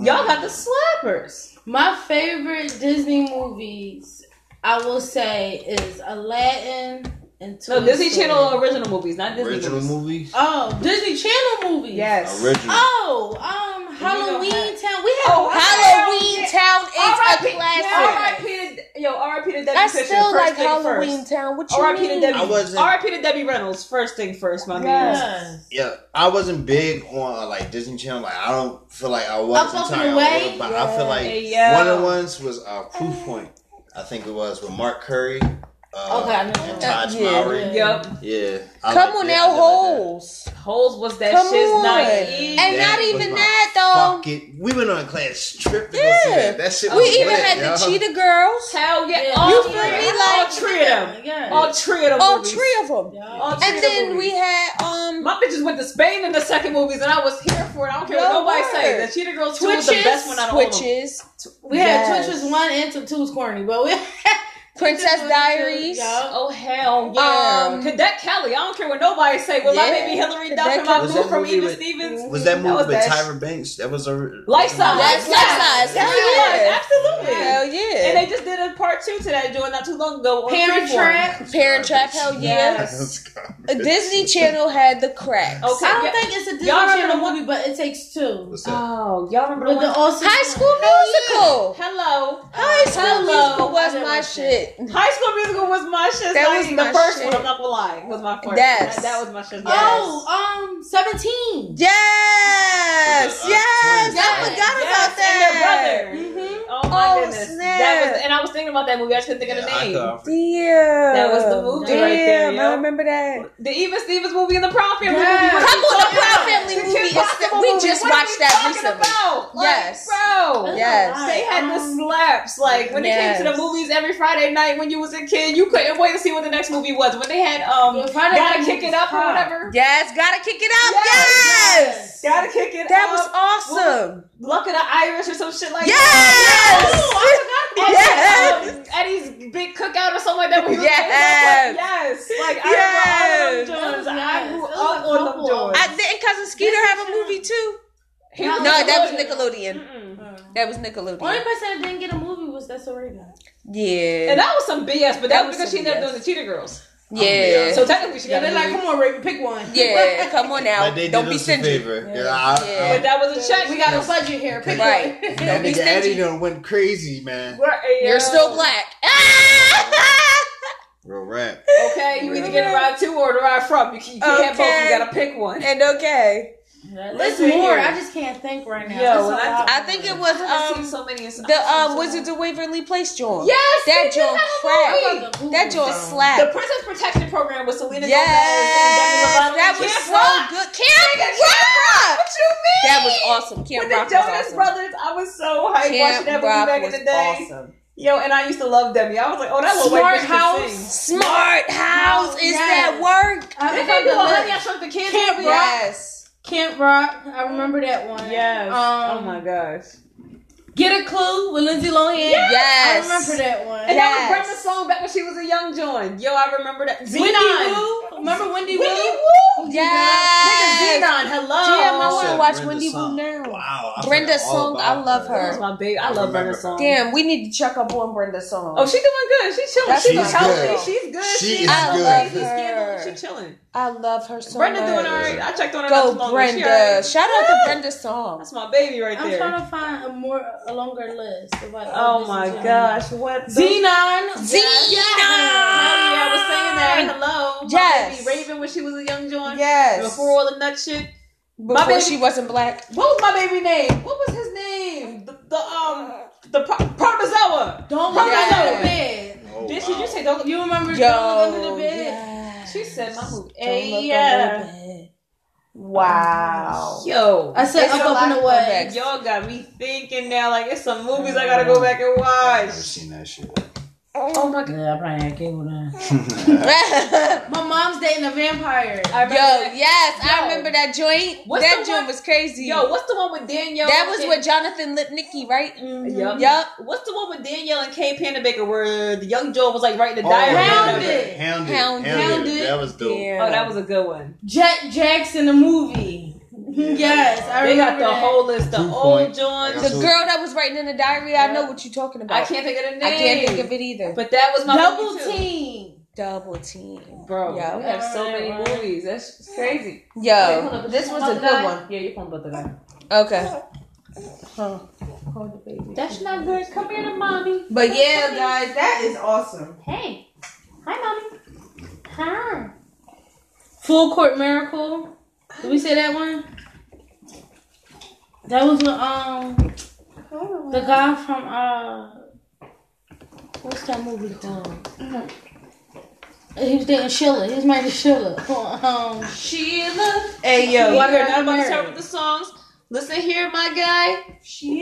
S2: Y'all got the slappers.
S4: My favorite Disney movies, I will say, is Aladdin
S2: No, Disney
S4: Story.
S2: Channel original movies, not Disney
S3: Original
S2: movies.
S3: movies.
S4: Oh, Disney Channel movies.
S2: Yes.
S3: Original.
S4: Oh, um, Halloween
S2: have-
S4: Town. We have
S2: Oh,
S1: Halloween Town is
S2: R.I.P.
S1: a classic.
S2: R.I.P. to- Yo, R.I.P. to Debbie
S1: I
S2: Fisher.
S1: still
S2: first
S1: like Halloween
S2: first.
S1: Town. What you
S2: R.I.P. to
S1: mean?
S2: Debbie.
S3: I wasn't-
S2: R.I.P. to Debbie Reynolds. First thing first, my man.
S3: Yeah, I wasn't big on uh, like Disney Channel. Like I don't feel like I was
S4: Up, Up
S3: entirely
S4: and Away?
S3: but I feel like
S2: Yeah.
S3: one of the ones was uh, Proof Point. I think it was with Mark Curry. Uh,
S4: Okay, I know
S3: and
S4: that.
S3: Todd
S1: Yeah.
S3: Mowry.
S2: Yup.
S3: Yeah. I
S1: Come
S3: like
S1: on
S3: that.
S1: now,
S3: I did like that.
S1: holes.
S2: Holes was that
S1: Come
S2: shit's
S1: on.
S2: naive.
S1: And
S3: That
S1: not even that though.
S3: Fuck it. We went on a class trip to go
S1: Yeah.
S3: see that. That shit was
S1: We even
S3: lit,
S1: had
S3: yo.
S1: the Cheetah Girls.
S2: Hell yeah.
S4: Yeah.
S2: All
S1: You
S2: three-
S1: feel me?
S2: all
S1: Like-
S2: three of them.
S4: Yeah.
S2: All three of them.
S1: All three of them.
S4: Yeah.
S2: All three
S1: And
S2: of them
S1: then we had um
S2: My bitches went to Spain in the second movies, and I was here for it. I don't care what
S1: No
S2: nobody
S1: word.
S2: say. The Cheetah Girls 2 was the
S4: Twitches,
S2: best one out of all.
S1: Twitches,
S4: We had
S1: Yes.
S4: Twitches one and two. Two was corny, but we
S1: Princess Diaries.
S4: Yeah.
S2: Oh hell yeah!
S1: Um,
S2: Cadet Kelly. I don't care what nobody say. With my baby Hillary
S1: Cadet
S2: Duff and my
S3: Was
S2: boo from
S3: movie
S2: Eva
S3: with-
S2: Stevens.
S3: Was that movie
S2: was
S3: with Tyra Banks? That was a
S2: Life size.
S1: That's Life Size. Hell
S2: it
S1: yeah.
S2: Absolutely.
S1: Hell yeah.
S2: And they just did a part two to that joint not too long ago. on
S4: Parent
S2: Freeform.
S4: Trap.
S1: Parent Trap. Hell yeah. A Disney Channel had the cracks.
S2: Okay.
S4: I don't think it's a Disney
S2: Y'all
S4: Channel
S2: the one-
S4: movie, but it takes two.
S3: What's that?
S2: Oh, y'all remember
S4: With
S2: the
S4: the
S2: one?
S4: all
S1: High School Musical.
S2: Hello.
S1: High School
S2: Hello.
S1: Musical was my
S4: watch
S1: shit.
S2: High School Musical was my shit.
S1: That
S2: like,
S1: was
S2: the first
S1: shit.
S2: one. I'm not gonna lie, was my first.
S1: Yes.
S2: That, that was my shit.
S1: Yes.
S4: Oh, um, seventeen.
S1: Yes,
S3: Uh,
S1: yes.
S3: twins,
S1: I forgot
S2: Yes,
S1: about
S2: and their brother.
S4: Mm-hmm.
S2: Oh my
S1: Oh,
S2: goodness.
S1: snap.
S2: That was, and I was thinking about that movie. I just couldn't think of the name.
S3: thought-
S1: Damn.
S2: That was the movie
S1: Damn,
S2: right there, yo.
S1: I remember that.
S2: The Even Stevens movie and the Proud Family
S4: Yes.
S2: movie. What
S1: Come on, the
S2: talking
S1: Proud? Family movie
S2: Kim
S1: is-
S2: Possible
S1: we just
S2: What are
S1: watched
S2: we
S1: that
S2: talking
S1: recently.
S2: About? Like,
S1: Yes.
S2: bro.
S1: Yes.
S2: They had the slaps. Like when they
S1: Yes.
S2: came to the movies every Friday night when you was a kid, you couldn't wait to see what the next movie was. When they had um
S4: Yeah, Friday
S2: Gotta Kick It Up or whatever.
S1: Yes, gotta kick it up.
S2: Yes.
S1: Yes.
S2: Gotta Kick It
S1: That
S2: Up.
S1: was awesome.
S2: Luck of the Irish or some shit like
S1: Yes.
S2: that. Oh, I forgot about
S1: Yes.
S2: that. Um, Eddie's big cookout or something like that. Where he was
S1: Yes.
S2: yes. Like I
S1: Yes.
S2: remember all of them joints. I grew
S4: was
S2: up
S4: a
S2: on them
S4: couple.
S2: joints.
S1: I, didn't Cousin Skeeter have a movie too?
S2: He
S4: No,
S1: No, that was
S2: Nickelodeon.
S1: Nickelodeon.
S2: Mm-mm.
S1: That was Nickelodeon.
S4: Only person that didn't get a movie was That's Oregon.
S1: Yeah.
S2: And that was some BS, but that,
S1: That
S2: was
S1: was
S2: because she
S1: some
S2: ended up doing the Cheetah Girls.
S1: yeah.
S2: So technically she
S4: Yeah,
S2: got
S4: they're like, come on, Raven, pick one.
S1: yeah, come on now.
S3: But they
S1: Don't be
S3: us
S1: stingy.
S3: favor.
S4: Yeah.
S3: Yeah, I,
S1: Yeah.
S2: But that was a check.
S4: We got a budget here. Pick
S1: Right.
S4: one.
S3: that
S1: Don't be
S3: nigga Eddie done went crazy, man.
S1: You're still black.
S3: Real rap.
S2: Okay, you either get a ride to or the ride from. You, can- you can't have both. You gotta pick one.
S1: and okay.
S4: There's
S2: Listen
S4: more. I just can't think right now.
S2: Yo,
S4: There's a
S2: when I-
S1: I think it was um
S2: so many.
S1: the um Wizards of Waverly Place joint.
S2: Yes,
S1: that
S2: they did
S1: joint
S2: have
S1: cracked. That joint
S2: The
S1: slapped.
S2: Princess Protection Program with Selena
S1: Yes,
S2: Gomez
S1: that
S2: and
S1: was
S2: Demi
S1: so
S2: Lovato. Camp
S1: good.
S2: Rock.
S1: Camp
S2: Nigga,
S1: Rock.
S2: What you mean?
S1: That was awesome. Camp
S2: With the
S1: Rock was
S2: Jonas
S1: awesome.
S2: Brothers, I was so hyped watching that movie
S1: Rock
S2: back in
S1: was
S2: the day.
S1: awesome.
S2: Yo, and I used to love Demi. I was like, oh, that little white
S4: Smart
S2: bitch
S4: House.
S2: sing.
S1: Smart House is
S4: Yes.
S1: that work?
S4: I
S2: think
S4: haven't
S2: they
S4: found
S2: do
S4: the
S2: a
S4: list.
S2: Honey, I Shrunk the Kids
S4: Camp
S2: movie?
S4: Rock.
S1: Yes.
S4: Camp Rock. I remember that one.
S2: Yes.
S4: Um,
S2: oh my gosh.
S4: Get a Clue with Lindsay Lohan.
S1: Yes.
S4: I remember that one.
S2: And that was
S1: Yes.
S2: Brenda Song back when she was a young joint. Yo, I remember that.
S4: Wendy
S2: Xenon.
S4: Wu. Remember Wendy, Woo?
S2: Wendy
S4: Wu?
S2: Wu.
S1: Yes.
S2: Nigga, Xenon. Hello.
S1: Damn, I wanna watch
S3: Brenda's
S1: Wendy Wu
S3: song.
S1: now.
S3: Wow. I
S1: Brenda's
S3: forgot all
S1: song, I love
S3: that.
S1: her.
S2: That was my baby. I,
S3: I
S2: love
S3: remember Brenda
S2: Song.
S1: Damn, we need to check up on Brenda Song.
S2: Oh, she's doing good. She's chilling.
S1: That's
S2: She's
S1: my
S2: healthy.
S1: girl.
S2: She's good.
S3: She
S2: She's
S3: is
S2: not
S1: good. I love her.
S2: She's chilling.
S1: I love her so
S2: Brenda
S1: much.
S2: doing all right. I checked on her not
S1: Go
S2: too long ago.
S1: Brenda.
S2: all right.
S1: Shout out to Brenda Song.
S2: That's my baby right there.
S4: I'm trying to find a more a longer list. Of
S2: Oh my gosh, what? the-
S4: Xenon.
S2: Hell yeah, I was saying that.
S1: Xenon.
S2: Hello. My
S1: Yes.
S2: baby Raven when she was a young joint.
S1: Yes.
S2: Before all the nut shit.
S1: Before
S2: baby-
S1: she wasn't black.
S2: What was my baby name? What was his name? The, the um the Pro- Protozoa.
S4: Don't look
S1: Yes.
S4: under the bed.
S3: Oh,
S2: Did
S3: wow.
S2: she? You say don't?
S4: You remember
S1: Yo.
S4: Don't Look Under the Bed?
S1: yes.
S2: She said my movie.
S1: Don't look
S2: yeah.
S1: under the. Wow.
S2: Oh, Yo.
S4: I said
S1: It's
S4: Up Up
S1: lot
S4: and
S1: of
S4: Away.
S2: Y'all got me thinking now. Like it's some movies I gotta go back and
S3: I've
S2: watch.
S3: never seen that shit.
S2: Oh my god.
S4: Yeah, I probably ain't cable that. My mom's dating a vampire.
S2: I
S1: Yo,
S2: that.
S1: yes, I remember that joint.
S2: What's
S1: that joint
S2: one-
S1: was crazy.
S2: Yo, what's the one with Danielle?
S1: that was
S2: and-
S1: with Jonathan Lipnicki, right? Mm-hmm.
S2: Yup.
S1: Yup.
S2: What's the one with Danielle and Kay Panabaker where the young Joe was like writing the
S3: Oh,
S2: diary?
S4: Hounded.
S3: Hounded.
S1: Hounded.
S3: Hounded.
S4: Hounded.
S3: That was dope.
S1: Yeah.
S2: Oh, that was a good one.
S4: Jet Jackson, the movie. Yes, I
S2: They got the
S4: that.
S2: whole list of
S3: Two
S2: old
S3: point.
S2: Jones.
S1: The girl that was writing in the diary, I know what you're talking about.
S2: I can't think of the name.
S1: I can't think of it either.
S2: But that was my
S4: Double. Team.
S1: Double team.
S2: Bro,
S1: Yeah.
S2: we have so many
S4: Right, right.
S2: movies. That's crazy. Wait, hold
S1: Yo,
S2: up.
S1: this was a good
S2: about
S1: one.
S2: Yeah, your phone about the guy.
S1: Okay.
S2: That's not good. Come here to mommy.
S1: But yeah, guys, that is awesome.
S2: Hey. Hi, mommy. Hi.
S4: Full Court Miracle. Did we say that one? That was with um the guy from uh what's that movie called? He was dating Sheila. His name is Sheila. Um,
S2: Sheila.
S1: Hey, yo.
S2: You heard none about to
S4: married.
S2: start with the songs. Listen here, my guy.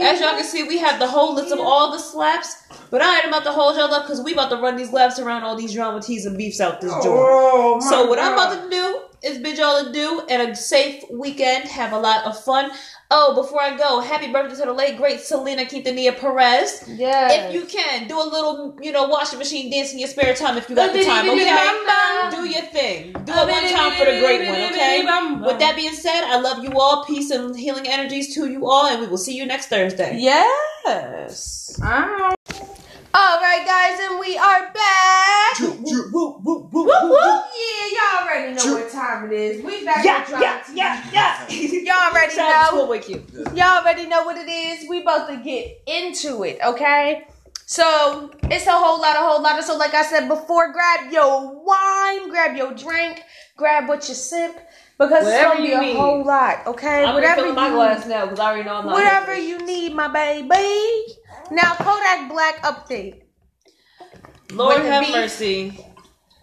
S2: As y'all can see, we have the whole list of all the slaps. But I ain't about to hold y'all up because we about to run these laps around all these drama teas and beefs out this joint.
S1: Oh,
S2: So what I'm about to do is bid y'all adieu and a safe weekend. Have a lot of fun. Oh, before I go, happy birthday to the late great Selena Quintanilla Perez.
S1: Yeah.
S2: If you can, do a little, you know, washing machine dance in your spare time if you got the time, okay? Do your thing. Do it one time for the great one, okay? With that being said, I love you all. Peace and healing energies to you all, and we will see you next Thursday.
S1: Yes.
S4: I
S1: All right, guys, and we are back. Woo, woo, Yeah, y'all already know what time it is. We back
S2: Yeah,
S1: with Drama
S2: yeah,
S1: Tea.
S2: yeah, yeah.
S1: Y'all already
S2: Shout out to
S1: know.
S2: Schoolboy Q.
S1: Y'all already know what it is. We about to get into it, okay? So it's a whole lot, a whole lot of. So like I said before, grab your wine, grab your drink, grab what you sip, because
S2: Whatever
S1: it's gonna be a
S2: need.
S1: whole lot, okay?
S2: I'm
S1: Whatever
S2: refilling my
S1: you-
S2: glass now because I already know I'm not.
S1: Whatever
S2: healthy.
S1: you need, my baby. Now Kodak Black update.
S2: Lord
S1: with
S2: have mercy.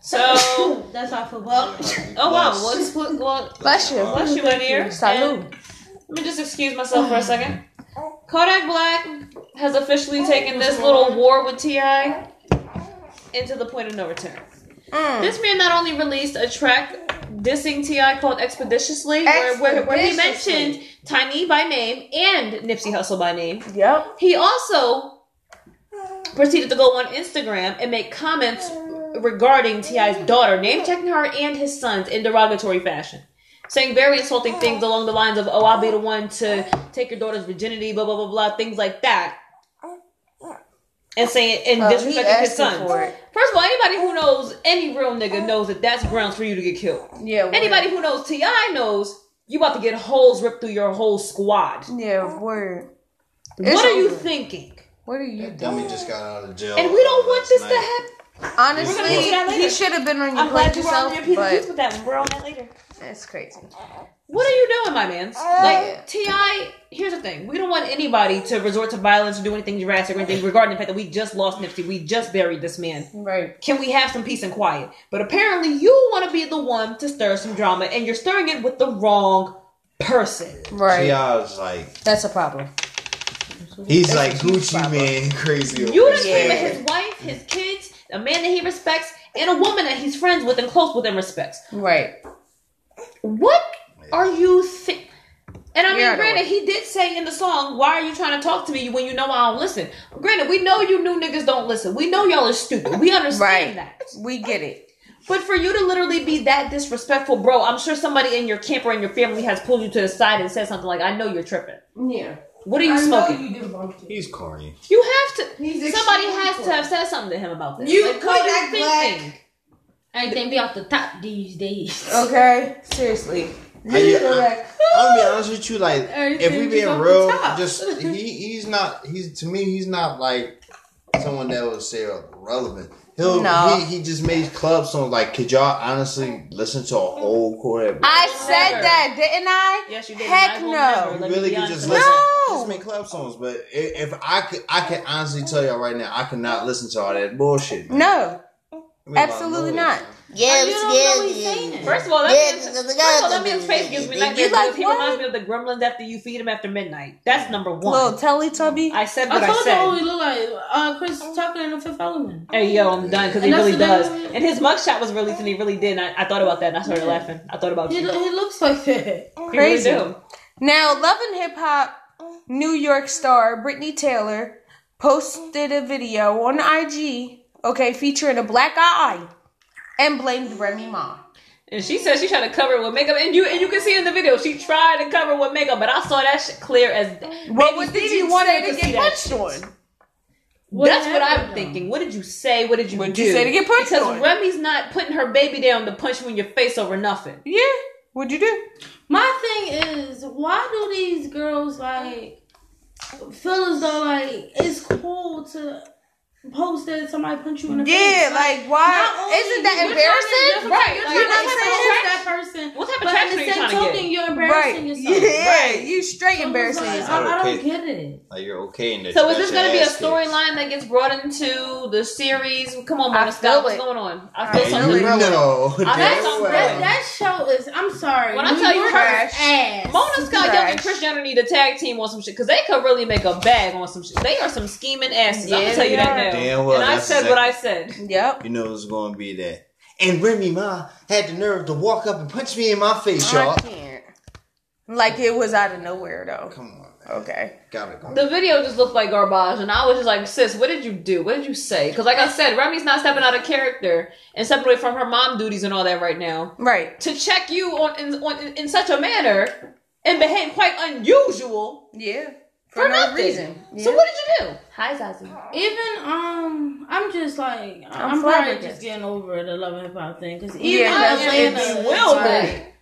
S2: So,
S4: that's our football.
S2: oh wow, what's what? what
S1: Bless you.
S2: bless you, my dear.
S1: Salud.
S2: And Let me just excuse myself for a second. Kodak Black has officially taken this little war with T.I. into the point of no return.
S1: Mm.
S2: This man not only released a track dissing T.I. called Expeditiously, where, where, where he mentioned Tiny by name and Nipsey Hussle by name.
S1: Yep.
S2: He also proceeded to go on Instagram and make comments regarding T.I.'s daughter, name checking her and his sons in derogatory fashion. Saying very insulting things along the lines of, oh, I'll be the one to take your daughter's virginity, blah, blah, blah, blah, things like that. And saying, and
S1: Oh,
S2: disrespecting his
S1: asking
S2: sons.
S1: for it.
S2: First of all, anybody who knows, any real nigga knows that that's grounds for you to get killed.
S1: Yeah. word.
S2: Anybody who knows T.I. knows you about to get holes ripped through your whole squad.
S1: Yeah. Word. It's
S2: what are you thinking?
S1: What are you
S3: thinking?
S1: Dummy
S3: just got out of jail.
S2: And we don't want
S3: last
S2: this to happen.
S1: Honestly,
S2: We're gonna get to that later.
S1: he should have been on your
S2: I'm glad you were on your piece of peace
S1: but
S2: with that one. We're on that later.
S1: that's crazy.
S2: What are you doing, my man?
S1: Uh,
S2: like Ti. Here's the thing: we don't want anybody to resort to violence or do anything drastic or anything regarding the fact that we just lost Nipsey. We just buried this man.
S1: Right.
S2: Can we have some peace and quiet? But apparently, you want to be the one to stir some drama, and you're stirring it with the wrong person.
S1: Right.
S3: T.I.'s like
S1: That's a problem.
S3: he's like
S1: a huge
S3: Gucci
S1: problem.
S3: man, crazy. over
S2: You done
S3: his
S2: claiming
S3: head.
S2: his wife, his kids, a man that he respects, and a woman that he's friends with and close with and respects.
S1: Right.
S2: What are you think? And I mean,
S1: Yeah, I
S2: granted, he did say in the song, "Why are you trying to talk to me when you know I don't listen?" Granted, we know you new niggas don't listen. We know y'all are stupid. We understand
S1: Right.
S2: that.
S1: We get it.
S2: But for you to literally be that disrespectful, bro, I'm sure somebody in your camp or in your family has pulled you to the side and said something like, "I know you're tripping.
S4: Yeah.
S2: What are you smoking?"
S4: you do both.
S3: He's corny.
S2: You have to.
S1: He's
S2: somebody
S1: extremely
S2: has to have said something to him about this.
S1: You
S2: like, what are
S1: Kodak
S2: you
S1: Black.
S2: thinking?
S4: Everything be off the top these days.
S1: Okay. Seriously.
S3: I, yeah,
S1: Correct.
S3: I, I'm gonna be honest with you. Like, if we being real, just he he's not. He's to me, he's not like someone that would say relevant. He'll
S1: No.
S3: he, he just made club songs. Like, could y'all honestly listen to a whole Kodak?
S1: I said
S2: Never.
S1: that, didn't I?
S2: Yes, you did.
S1: Heck
S2: I
S1: no.
S2: never.
S3: You really
S2: be
S3: could just listen,
S1: No.
S3: just make club songs. But i- if I could, I can honestly tell y'all right now, I cannot listen to all that bullshit. man.
S1: No.
S3: I mean,
S1: Absolutely not.
S3: Yeah,
S4: you don't know he's saying.
S2: First of all, that
S3: Yeah,
S2: man's,
S3: because the
S2: first of all,
S3: guy-
S2: that man's face gives me
S3: You
S2: nightmares
S1: like
S2: because he
S1: what?
S2: reminds me of the gremlins after you feed him after midnight. That's number one.
S1: Little Teletubby.
S2: I said
S4: I
S2: what I,
S4: told you
S2: said.
S4: who he look like. Uh, Chris Tucker in the Fifth Element.
S2: Hey yo, I'm done because he really does.
S4: name?
S2: And his mugshot was released, and he really did. And I, I thought about that, and I started laughing. I thought about
S4: He,
S2: you.
S4: he looks like that.
S2: He really
S1: Crazy. Now, Love and Hip Hop New York star Brittney Taylor posted a video on IG, okay, featuring a black eye and blamed Remy Ma.
S2: And she said she tried to cover it with makeup, and you and you can see in the video she tried to cover it with makeup, but I saw that shit clear as.
S1: What
S2: Maybe
S1: was did
S2: Stevie
S1: you want to get
S2: that
S1: punched on?
S4: What
S2: That's what I'm
S4: though?
S2: thinking. What did you say? What did you
S1: What'd
S2: do?
S1: you say to get punched
S2: Because
S1: on?
S2: Remy's not putting her baby down to punch you in your face over nothing.
S1: Yeah. What'd you do?
S4: My thing is, why do these girls like feel as though like it's cool to post that somebody punch you in the face?
S1: Yeah, like why?
S4: only-
S1: Isn't that embarrassing?
S4: to-
S2: Right,
S4: You're
S2: like,
S4: trying
S1: what
S4: to
S1: type of
S4: embarrass that person.
S2: what type of
S4: but in
S2: are
S4: the
S2: you
S4: same
S2: trying to get?
S4: token, you're
S1: Right.
S4: embarrassing yourself.
S1: Yeah,
S2: Right.
S1: you straight
S4: So it's
S1: embarrassing
S4: like,
S1: yourself.
S4: I, I don't
S3: Okay.
S4: get it.
S3: Like you're okay in this.
S2: So is this going to be a storyline that gets brought into the series? Come on, Mona
S1: feel
S2: Scott, what's going on? I
S1: I
S2: feel
S1: feel
S2: something.
S1: it.
S3: No,
S2: I
S3: damn
S2: got something
S3: well.
S4: That, that show is. I'm sorry.
S2: When I tell you
S4: York
S2: her-
S4: is ass.
S2: Mona Scott Young and
S1: Trash.
S2: Kris Jenner need a tag team on some shit because they could really make a bag on some shit. They are some scheming asses. I'm gonna tell you that now.
S3: Damn well,
S2: and I
S3: that's
S2: said what I said.
S1: Yep.
S3: You know it's going to be that. And Remy Ma had the nerve to walk up and punch me in my face, y'all.
S1: I can't. Like it was out of nowhere though.
S3: Come on, man.
S1: Okay.
S3: Got it.
S2: The video just looked like garbage, and I was just like, "Sis, what did you do? What did you say?" Because, like I said, Remy's not stepping out of character and stepping away from her mom duties and all that right now
S1: Right.
S2: to check you on in, on, in such a manner and behave quite unusual
S1: Yeah.
S2: For,
S1: no
S2: nothing.
S1: reason.
S2: So what did you do? Hi, Zazie.
S4: Even um, I'm just like
S1: I'm
S4: I'm, probably just getting over the love and hip hop thing because even
S1: Yeah, that's-
S4: Atlanta,
S1: it's
S4: is like,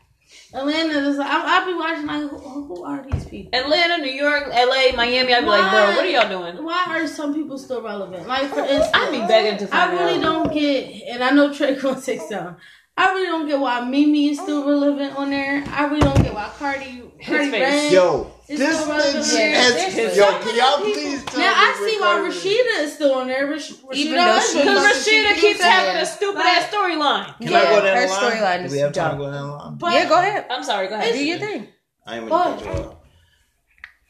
S4: Atlanta is like I, I'll be watching like who, who are these people?
S2: Atlanta, New York, LA, Miami. I'd be like, bro, what are y'all doing?
S4: Why are some people still relevant? Like for instance,
S2: I'd be begging to find out.
S4: I really
S2: out.
S4: don't get, and I know Trey gonna take some. I really don't get why Mimi is still relevant on there. I really don't get why Cardi, Cardi
S2: face.
S4: Red.
S3: Yo,
S4: It's
S3: this
S4: still relevant.
S3: nigga
S1: Yeah,
S3: has. Yo, can y'all
S4: them
S3: please tell
S4: Now
S3: me
S4: I see why Rasheeda is still on there. Rash- Rasheeda
S1: Even though
S4: Husband
S1: she-
S2: Because
S4: fucking
S2: Rasheeda
S4: shit.
S2: keeps
S1: Yeah.
S2: having a stupid ass storyline.
S3: Can
S1: Yeah,
S3: I go down
S1: her
S3: the line?
S1: storyline
S3: Do
S1: is
S3: we have time
S1: dumb.
S3: to go down the line?
S4: But-
S1: yeah, go ahead.
S2: I'm sorry, go ahead.
S1: Do your thing.
S3: I ain't
S4: But-
S3: gonna cut you off.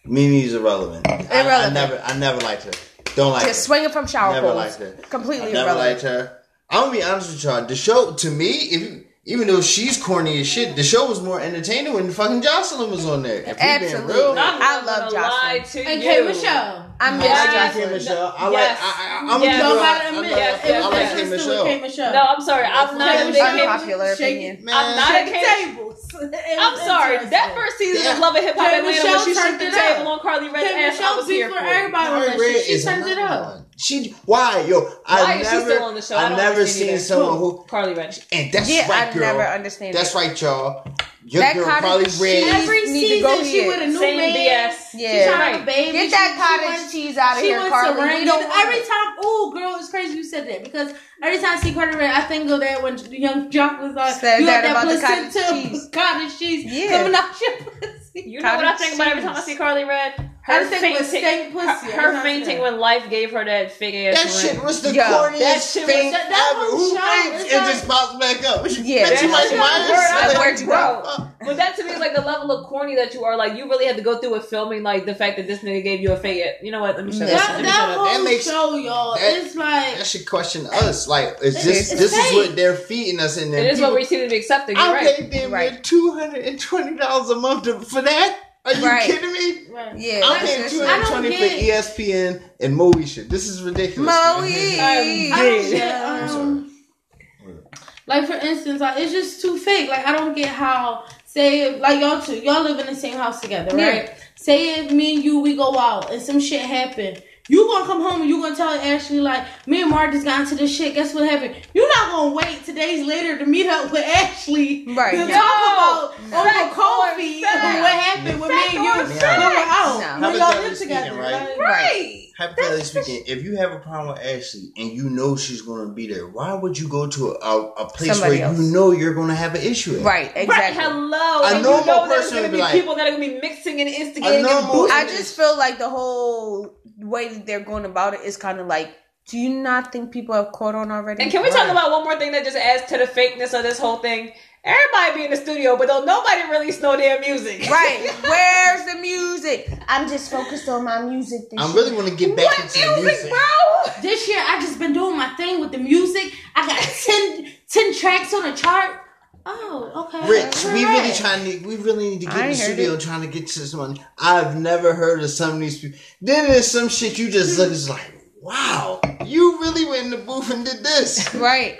S3: Mimi's irrelevant. I, I
S1: Irrelevant.
S3: never, I never liked her. Don't like
S1: Just
S3: her.
S1: swinging from shower
S3: Never
S1: poles.
S3: liked her.
S1: Completely
S3: I never
S1: irrelevant.
S3: liked her. I'm gonna be honest with y'all. The show, to me, if you, even though she's corny as shit, the show was more entertaining when fucking Joseline was on there. If we being
S1: Absolutely.
S3: real,
S2: I'm
S1: I
S2: not
S1: love
S2: gonna
S1: Jocelyn.
S2: lie to
S4: And
S2: you.
S4: K Michelle.
S1: I'm
S2: Yes.
S1: mad
S3: I like K
S2: Yes.
S3: Michelle. I like.
S2: Yes.
S3: I, I, I'm
S2: Yes.
S3: gonna
S4: Don't
S3: be
S4: gotta
S3: honest.
S4: admit,
S3: I,
S2: Yes, yes,
S3: I like
S2: yes.
S3: Michelle.
S4: with Michelle.
S2: No, I'm sorry. I'm not a big
S4: Michelle-
S2: K-
S1: Unpopular
S4: Shake
S1: opinion.
S2: I'm not a
S4: Shake the tables.
S2: I'm sorry. That first season
S3: Yeah.
S2: of Love and Hip Hop
S4: K.
S2: Atlanta when
S4: Michelle
S2: she
S4: turned
S2: the
S4: it
S2: table on Karlie Redd's
S4: K.
S2: ass, I
S4: Michelle
S2: was here
S4: for
S2: for
S4: everybody on
S3: Carly
S4: that
S3: Red
S4: shit. She
S3: is
S4: turned it
S3: another
S4: up.
S3: one. She why yo? I
S2: Why is she
S3: never,
S2: still on the show? I
S3: I never seen
S2: either.
S3: someone who
S2: Karlie Redd.
S3: and that's
S1: Yeah,
S3: right,
S1: I
S3: girl.
S1: never understand
S3: That's
S1: it.
S3: right, y'all. Your
S1: That
S3: girl
S1: cottage
S3: Carly
S1: cheese-
S3: Red.
S4: Every
S1: need to go
S4: season she
S1: here.
S4: with a new
S2: Same
S4: man.
S2: BS.
S4: She
S1: Yeah.
S4: trying to have a baby.
S1: Get that
S4: she
S1: cottage
S4: went-
S1: cheese out of
S4: She
S1: here,
S4: went
S1: Carly.
S4: to
S1: We
S4: Randy.
S1: don't
S4: Every
S1: it.
S4: time, oh girl, it's crazy you said that because every time I see Carter Red, I think of that when Yung Joc was like,
S1: Said
S4: you
S1: that
S4: got
S1: about the
S4: that
S1: cottage
S4: placenta
S1: cheese.
S4: cottage cheese
S1: Yeah.
S4: coming out your pussy.
S2: You know what I think about every time I see Karlie Redd?
S4: I
S2: Her
S4: just think it was
S2: fainting,
S4: pussy
S2: her, her
S4: time I see
S2: fainting when life gave her that fake ass
S3: That
S2: ring.
S3: shit was the
S1: Yo,
S3: corniest
S2: that shit was-
S4: that- that
S3: ever. Who
S4: show
S3: thinks
S4: is
S3: it
S4: like-
S3: just pops back up?
S1: Yeah,
S3: Bitch, you
S1: that
S3: like
S1: shit
S3: Myers? Like,
S1: Like, where'd you
S2: bro.
S1: go?
S2: But that to me is like the level of corny that you are. Like you really had to go through with filming like the fact that this nigga gave you a fake. You know what? Let me shut up.
S1: Listen,
S4: That,
S2: Let
S4: that whole
S3: That makes-
S4: show, y'all,
S3: that-
S4: it's like
S3: That should question us. Like, is
S4: It's-
S3: this this is what they're feeding us in there?
S2: It is what
S3: People-
S2: we seem to be accepting.
S3: I
S2: right.
S3: paid them
S1: Right.
S3: two hundred and twenty dollars a month for that. Are you
S1: Right.
S3: kidding me?
S4: right.
S1: Yeah,
S3: I'm
S1: that's
S3: paying
S1: just-
S3: two hundred and twenty
S4: I
S3: for
S4: get-
S3: ESPN and Moe shit. This is ridiculous.
S1: Moe.
S3: man.
S4: I don't
S2: Yeah.
S4: get,
S3: I'm
S4: um, like for instance, like it's just too fake. Like I don't get how say if, like y'all two, y'all live in the same house together,
S1: Yeah.
S4: right? Say if me and you we go out and some shit happen. You gonna come home and you gonna tell Ashley like me and Mark just got into this shit. Guess what happened? You're not gonna wait two days later to meet up with Ashley
S1: Right,
S4: to
S1: no.
S4: talk about
S1: No.
S4: Uncle
S2: Fact
S4: Kofi and what happened with me and you
S2: Fact or
S4: when
S3: fact.
S4: we're out
S1: No.
S4: when y'all
S3: Hypothetically
S4: live together,
S3: speaking, right?
S4: Like,
S1: Right.
S3: Hypothetically speaking, if you have a problem with Ashley and you know she's going to be there, why would you go to a, a place
S1: Somebody
S3: where
S1: else.
S3: you know you're going to have an issue? At?
S1: Right,
S2: Right,
S1: exactly.
S2: hello.
S3: A
S2: and
S3: normal
S2: you know there's
S3: person
S2: gonna
S3: be
S2: be
S3: like-
S2: people that are gonna be mixing and instigating.
S3: A
S2: and
S1: I just feel like the whole way that they're going about it is kind of like Do you not think people have caught on already?
S2: And can we talk about one more thing that just adds to the fakeness of this whole thing? Everybody be in the studio, but don't nobody release no damn music.
S1: Right. Where's the music? I'm just focused on my music this
S3: I
S1: year.
S3: really want to get back
S2: What
S3: into the
S2: music,
S3: music.
S2: bro?
S4: This year I've just been doing my thing with the music. I got 10, 10 tracks on the chart. Oh, okay.
S3: Rich, we really trying to, we really need to get
S1: I
S3: in the studio
S1: it.
S3: trying to get to some money. I've never heard of some of these people. Then there's some shit you just look, it's like, wow, you really went in the booth and did this.
S1: Right.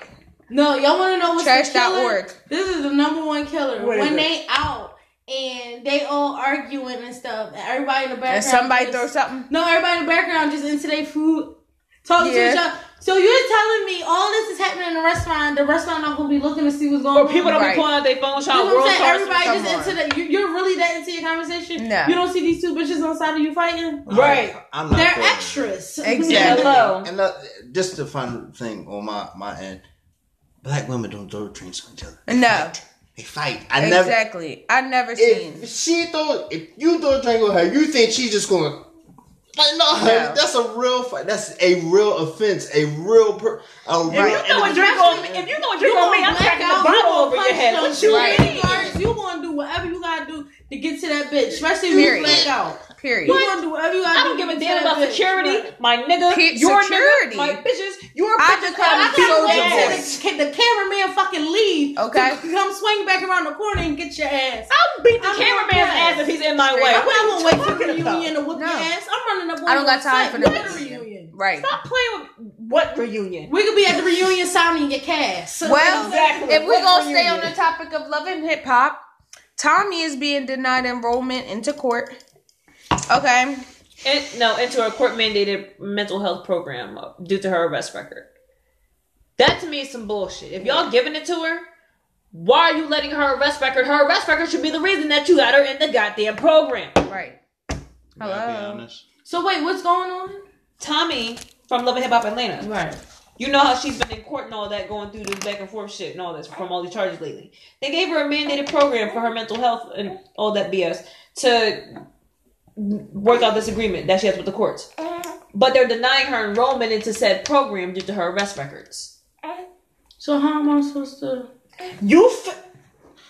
S4: No, y'all want to know what's the killer?
S1: Trash.org.
S4: This is the number one killer.
S2: What is
S4: when they out and they all arguing and stuff, and everybody in the background.
S1: And somebody
S4: just-
S1: throw something.
S4: No, everybody in the background just into their food, talking
S1: Yeah.
S4: to each other. So you're telling me all this is happening in the restaurant? The restaurant not gonna be looking to see what's going on.
S2: Or people don't
S1: Right.
S2: be pulling out their phone
S4: You
S2: trying
S4: know what I'm saying? Everybody just into the. You, you're really that into your conversation?
S1: No.
S4: You don't see these two bitches on the side of you fighting?
S2: Right.
S3: I'm not
S4: They're
S3: for
S4: extras.
S1: Exactly.
S2: Hello.
S3: And uh, just the fun thing on my, my end, black women don't throw drinks on each other. They
S1: No.
S3: fight. They fight. I never.
S1: Exactly. I never seen.
S3: If she throw, if you throw a drink on her, you think she's just going. Like no,
S1: No.
S3: that's a real fight. That's a real offense. A real per. A real.
S2: If you know a drink on me, if you know a drink on me, I'm cracking the bottle over your head. What you
S1: Right.
S2: mean?
S4: You gonna do whatever you gotta do to get to that bitch, especially if you black out.
S1: Period.
S4: You gonna do whatever you gotta
S2: I
S4: do.
S2: don't give a damn about
S4: bitch.
S2: security,
S4: Right.
S2: my nigga,
S1: Pe-
S2: your
S1: security.
S2: nigga, my bitches, your
S1: I
S2: bitches.
S1: just
S2: and
S1: call
S2: I
S1: them
S2: gotta
S1: soldier
S2: wait till
S1: boys.
S4: The cameraman fucking leave?
S1: Okay.
S4: To come swing back around the corner and get your ass.
S2: I'll beat the
S4: I'm
S2: cameraman's
S4: not
S2: ass if he's in my
S1: Straight
S2: way.
S4: I'm not gonna wait for the reunion to whoop
S1: No.
S4: your ass. I'm running up on
S1: I don't got time
S4: set.
S1: for
S4: We
S1: the reunion.
S4: reunion.
S1: Right.
S2: Stop playing with what reunion?
S4: We could be at the reunion signing your cast.
S1: Well,
S2: Exactly.
S1: if we're gonna stay on the topic of love and hip hop, Tommie is being denied enrollment into court. Okay.
S2: In, no, into a court mandated mental health program due to her arrest record. That to me is some bullshit. If y'all giving it to her, why are you letting her arrest record? Her arrest record should be the reason that you got her in the goddamn program.
S1: Right. Hello.
S4: so wait, what's going on?
S2: Tommie from Love and Hip Hop Atlanta.
S4: Right.
S2: You know how she's been in court and all that, going through this back and forth shit and all this from all these charges lately. They gave her a mandated program for her mental health and all that BS to work out this agreement that she has with the courts. Uh-huh. But they're denying her enrollment into said program due to her arrest records. Uh-huh.
S4: So how am I supposed to?
S2: You f-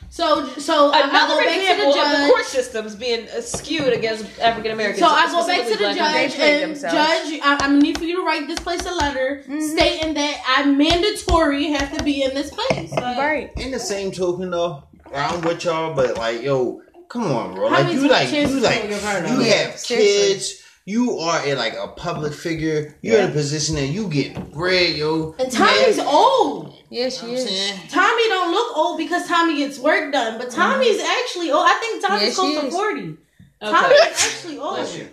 S4: So so I
S2: another
S4: go back to
S2: example
S4: the
S2: of the court systems being skewed against African Americans.
S4: So I go back to the
S2: specifically black
S4: judge and
S1: themselves.
S4: judge. I, I'm gonna need for you to write this place a letter mm-hmm. stating that I mandatory have to be in this place. Like,
S1: Right.
S3: In the same token, though, I'm with y'all, but like, yo, come on, bro.
S4: How
S3: Like, you like, you like,
S4: you give her,
S3: you
S4: though?
S1: Yeah,
S3: have
S1: seriously.
S3: kids. You are a, like a public figure. You're in a position that you get bread, yo.
S4: And Tommie's
S3: Man,
S4: old.
S1: Yes, she
S3: I'm
S1: is.
S3: saying,
S4: Tommie don't look old because Tommie gets work done, but mm-hmm. Tommie's actually old. I think Tommie's
S1: Yeah, she
S4: close to forty.
S2: Okay.
S4: Tommie's actually old.
S2: Bless you.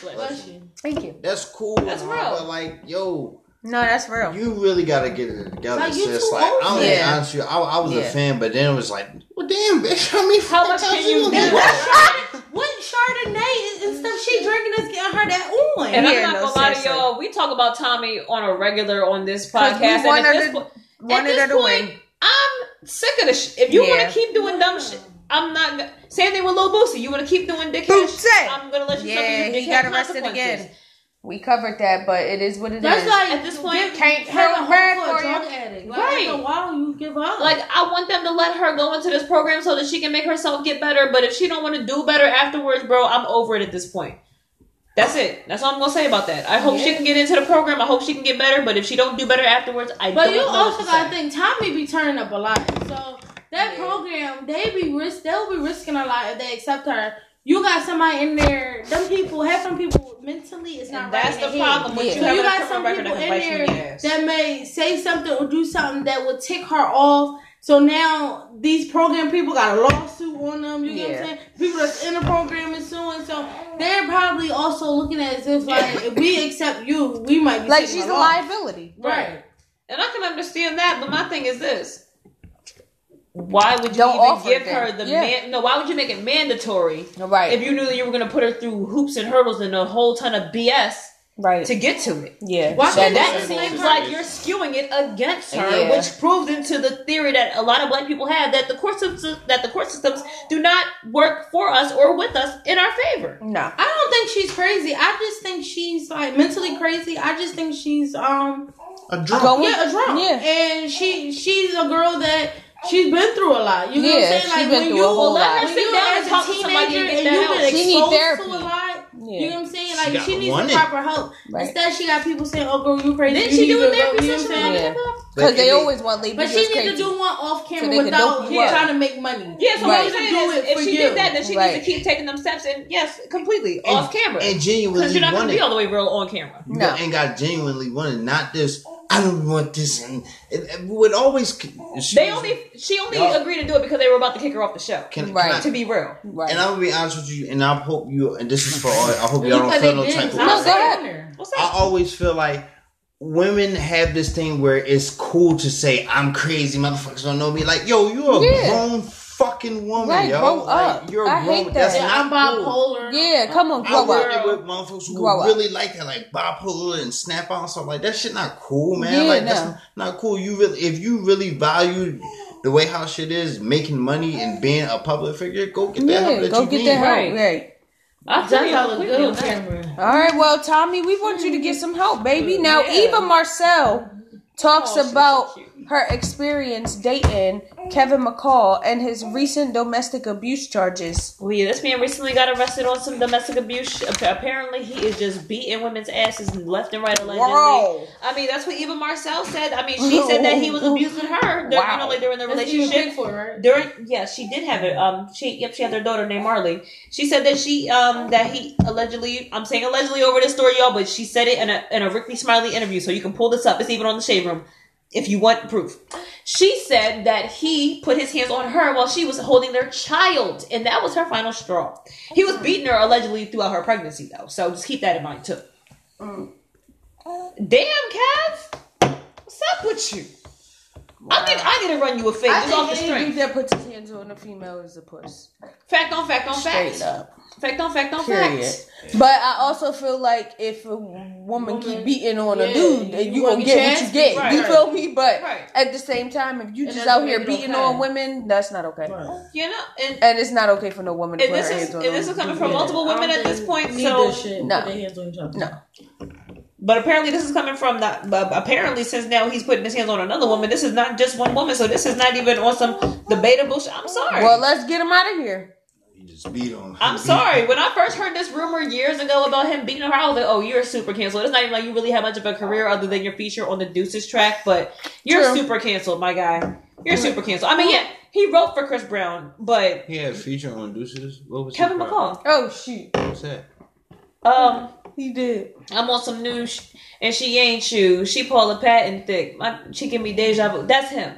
S4: Bless you.
S1: Thank you.
S3: That's cool.
S2: That's
S3: and
S2: real.
S3: But like, yo,
S1: No, that's real.
S3: you really gotta get it together,
S4: Like,
S3: sis. Like, I'm
S4: for
S3: gonna be honest with you. I, I was a fan, but then it was like, well, damn, bitch. How many
S2: How much
S3: times
S2: can you
S3: gonna
S2: do?
S3: do?
S4: What Chardonnay and stuff she drinking is getting her that on?
S2: And
S1: Yeah,
S2: I'm not
S1: no,
S2: gonna lie to y'all. We talk about Tommie on a regular on this
S1: 'Cause we
S2: podcast. And at this,
S1: to-
S2: point, at this point,
S1: way.
S2: I'm sick of this. Shit. If you want to keep doing dumb shit, I'm not. Gonna, same thing with Lil Boosie. You want to keep doing dickhead
S1: Boosie.
S2: shit? I'm gonna let you suffer
S1: Yeah,
S2: your
S1: he
S2: dickhead
S1: got arrested
S2: consequences.
S1: again. We covered that, but it is what it is.
S4: That's like
S2: At this point,
S4: give,
S1: can't
S4: have
S1: feel
S4: a
S1: bad
S4: for a drug addict. Like,
S2: Right.
S4: After a while, you give up.
S2: Like I want them to let her go into this program so that she can make herself get better. But if she don't want to do better afterwards, bro, I'm over it at this point. That's it. That's all I'm gonna say about that. I hope she can get into the program. I hope she can get better. But if she don't do better afterwards, I
S4: But
S2: don't
S4: you
S2: know
S4: also
S2: what to
S4: gotta
S2: say.
S4: think Tommie be turning up a lot. So that
S1: Yeah.
S4: program, they be risk they'll be risking a lot if they accept her. You got somebody in there, them people, half them people mentally is not
S2: And
S4: right
S2: that's
S4: in
S2: the
S4: their head.
S2: problem with
S1: Yeah.
S2: you
S4: So you got some people in
S2: can bite you in
S4: there
S2: the
S4: that may say something or do something that would tick her off. So now these program people got a lawsuit on them. You get what I'm saying? People that's in the program is suing. So they're probably also looking at it as if like if we accept you, we might be
S1: like she's a
S4: off.
S1: liability.
S4: Right.
S2: And I can understand that, but my thing is this. Why would you
S1: Don't
S2: even give her the
S1: Yeah.
S2: man? No, why would you make it mandatory
S1: Right.
S2: if you knew that you were going to put her through hoops and hurdles and a whole ton of BS
S1: Right.
S2: to get to it.
S1: yeah.
S4: Why
S2: So
S4: can't
S2: that
S4: they just make
S2: seems like you're skewing it against her,
S1: Yeah.
S2: which proves into the theory that a lot of black people have that the court systems that the court systems do not work for us or with us in our favor.
S1: No.
S4: I don't think she's crazy. I just think she's like mentally crazy. I just think she's um
S3: A drunk.
S4: Yeah a drunk.
S1: Yeah.
S4: And she she's a girl that she's been through a lot. You know
S1: Yeah,
S4: what I'm saying?
S1: she
S4: Like
S1: been
S4: when
S1: through
S4: you
S1: a whole
S4: when
S1: lot.
S2: Let her sit
S4: you
S2: down and talk
S4: a
S2: to somebody
S4: teenager
S2: and
S4: and
S2: that
S4: you've been
S1: She
S4: exposed to a lot.
S1: Yeah.
S4: You know what I'm saying?
S3: She
S4: Like
S3: got
S4: she needs
S3: one
S4: the proper help.
S1: Right.
S4: Instead, she got people saying, "Oh, girl, you crazy."
S2: Didn't she do
S4: to
S2: a
S4: go,"
S2: therapy
S4: you know what I'm
S2: session on
S1: Yeah. Because they always want labels
S4: But she
S1: just
S4: needs to do one off camera
S1: they can
S4: without
S1: dope
S4: trying to make money.
S2: Yeah, so
S1: Right.
S2: what I'm saying is, if she
S4: you.
S2: did that, then she
S1: Right.
S2: needs to keep taking them steps and yes, completely
S3: And-
S2: off camera.
S3: and genuinely Because
S2: you're not going to be all the way real on camera.
S3: You
S1: No.
S3: and got genuinely wanted, not this. I don't want this, and it, it would always. She
S2: They
S3: was-
S2: only she only
S3: Y'all-
S2: agreed to do it because they were about to kick her off the show.
S3: Can, can
S1: Right.
S3: I-
S2: To be real,
S1: Right.
S3: and I'm gonna be honest with you, and I hope you. And this is for all. I hope y'all don't feel
S4: they
S3: no type of
S4: No,
S1: No, go ahead.
S3: I always feel like women have this thing where it's cool to say I'm crazy, motherfuckers don't know me. Like, yo, you're a
S1: Yeah.
S3: grown fucking woman,
S1: Right,
S3: yo.
S1: grow
S3: like,
S1: up.
S3: you're a
S1: I
S3: grown.
S1: hate
S3: That's.
S4: Yeah,
S3: not
S4: I'm
S3: cool.
S4: bipolar.
S1: Yeah, come on,
S3: I
S1: grow
S3: work
S1: up.
S3: with motherfuckers who
S1: Grow up.
S3: really like that, like bipolar and snap out and stuff like that. Shit not cool, man.
S1: Yeah,
S3: like
S1: no.
S3: that's not cool. You really, if you really value the way how shit is, making money and being a public figure, go get that help that
S1: go
S3: you
S1: get
S3: need.
S1: that help.
S2: Right.
S1: Right.
S2: I feel
S4: That's
S2: you
S4: look good
S2: on
S4: on camera.
S1: All right, well, Tommie, we want you to get some help, baby. Now,
S2: Yeah.
S1: Eva Marcille talks
S2: Oh, she's so
S1: about
S2: cute.
S1: Her experience dating Kevin McCall and his recent domestic abuse charges.
S2: Well, yeah, this man recently got arrested on some domestic abuse. Apparently, he is just beating women's asses left and right. Allegedly,
S1: Whoa.
S2: I mean, that's what Eva Marcille said. I mean, she said that he was abusing her. During, You know, like during the
S4: That's even
S2: relationship.
S4: paid for, right?
S2: During yes, she did have it. Um, she yep, she had their daughter named Marley. She said that she um that he allegedly. I'm saying allegedly over this story, y'all, but she said it in a in a Rickey Smiley interview, so you can pull this up. It's even on the shade room if you want proof. She said that he put his hands on her while she was holding their child, and that was her final straw. He was beating her allegedly throughout her pregnancy, though. So just keep that in mind too. Mm. Damn, Kev, what's up with you? I think I need to run you a fake
S1: I
S2: just off the
S1: think
S2: strength.
S1: that puts his hands on a female is a puss.
S2: Fact on fact on
S1: Straight
S2: fact.
S1: up.
S2: Fact on fact on
S1: Period.
S2: fact.
S1: But I also feel like if a woman, keep beating on a
S4: yeah,
S1: dude, then
S4: you
S1: you
S4: wanna
S1: gonna
S4: get
S1: get what you get.
S2: Right,
S1: you
S2: right.
S1: feel me? But
S2: Right.
S1: at the same time, if you
S4: And
S1: just out here beating
S4: okay.
S1: on women, that's not okay.
S2: Oh, you know, and,
S1: And it's not okay for no woman to
S2: and
S1: put
S2: this
S1: her
S2: is
S1: hands on
S2: and
S1: a
S2: this is coming from
S4: Yeah,
S2: multiple women at this point.
S4: Need
S2: So,
S4: this shit.
S1: No.
S4: Put hands on.
S1: No.
S2: but apparently this is coming from that. But apparently, since now he's putting his hands on another woman, this is not just one woman. So this is not even on some debatable. Sh- I'm sorry.
S1: Well, let's get him out of here.
S3: You just beat on.
S2: I'm sorry. When I first heard this rumor years ago about him beating her, I was like, "Oh, you're super canceled." It's not even like you really have much of a career other than your feature on the Deuces track, but you're
S1: True.
S2: super canceled, my guy. You're super canceled. I mean, yeah, he wrote for Chris Brown, but
S3: He had a feature on Deuces. What was
S2: Kevin
S3: his?
S2: McCall.
S1: Oh shoot,
S3: What's that?
S2: Um,
S1: he did.
S2: I'm on some new, sh- and she ain't you. She Paula Patton thick. My, she give me deja vu. That's him.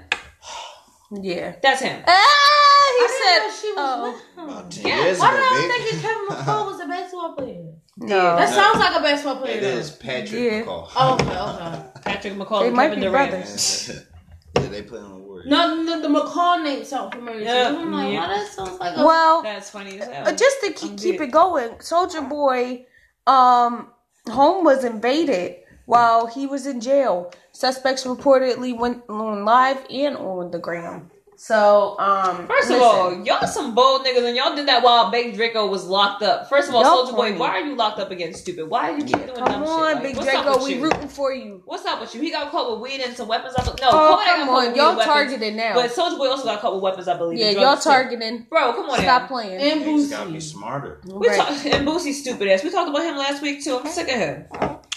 S1: Yeah.
S2: That's him.
S1: Ah, he
S4: I didn't
S1: said.
S4: know she was
S1: oh.
S4: with.
S3: About ten
S2: Yeah,
S3: years
S4: Why
S3: ago,
S4: did I
S3: babe.
S4: think Kevin McCall was a baseball player?
S1: No.
S4: That sounds like a baseball player.
S3: It
S4: though.
S3: is Patrick
S1: Yeah.
S3: McCall.
S4: Oh, okay, okay.
S2: Patrick McCall.
S1: They
S2: and
S1: might
S2: Kevin
S1: be
S2: Durant.
S1: brothers.
S3: yeah, they play on the Warriors.
S4: No, no, the McCall name sounds familiar.
S2: Yeah,
S4: too. I'm like,
S2: yeah.
S4: why that sounds like a.
S1: Well,
S2: That's funny as hell.
S1: uh, just to keep, keep it going, Soulja Boy, um, home was invaded while he was in jail. Suspects reportedly went on live and on the gram. So, um,
S2: First of
S1: listen.
S2: all, y'all some bold niggas, and y'all did that while Big Draco was locked up. First of all, Soulja Boy, why are you locked up again, stupid? Why are you keep doing
S1: come
S2: dumb
S1: on,
S2: shit? Like,
S1: Big
S2: what's
S1: Draco, we
S2: you?
S1: rooting for you.
S2: What's up with you? He got caught with weed and some weapons. I be- no,
S1: Oh,
S2: Kodak got
S1: come
S2: caught with
S1: on, y'all
S2: and weapons.
S1: now.
S2: But Soulja Boy also got caught with weapons, I believe.
S1: yeah, y'all
S2: drugs, too.
S1: targeting.
S2: Bro, come on
S1: Stop
S2: now.
S1: playing.
S4: And
S3: Niggas gotta be
S4: Boosie.
S3: smarter.
S2: We
S1: Right.
S2: talk, and Boosie stupid ass. We talked about him last week too. I'm sick of him.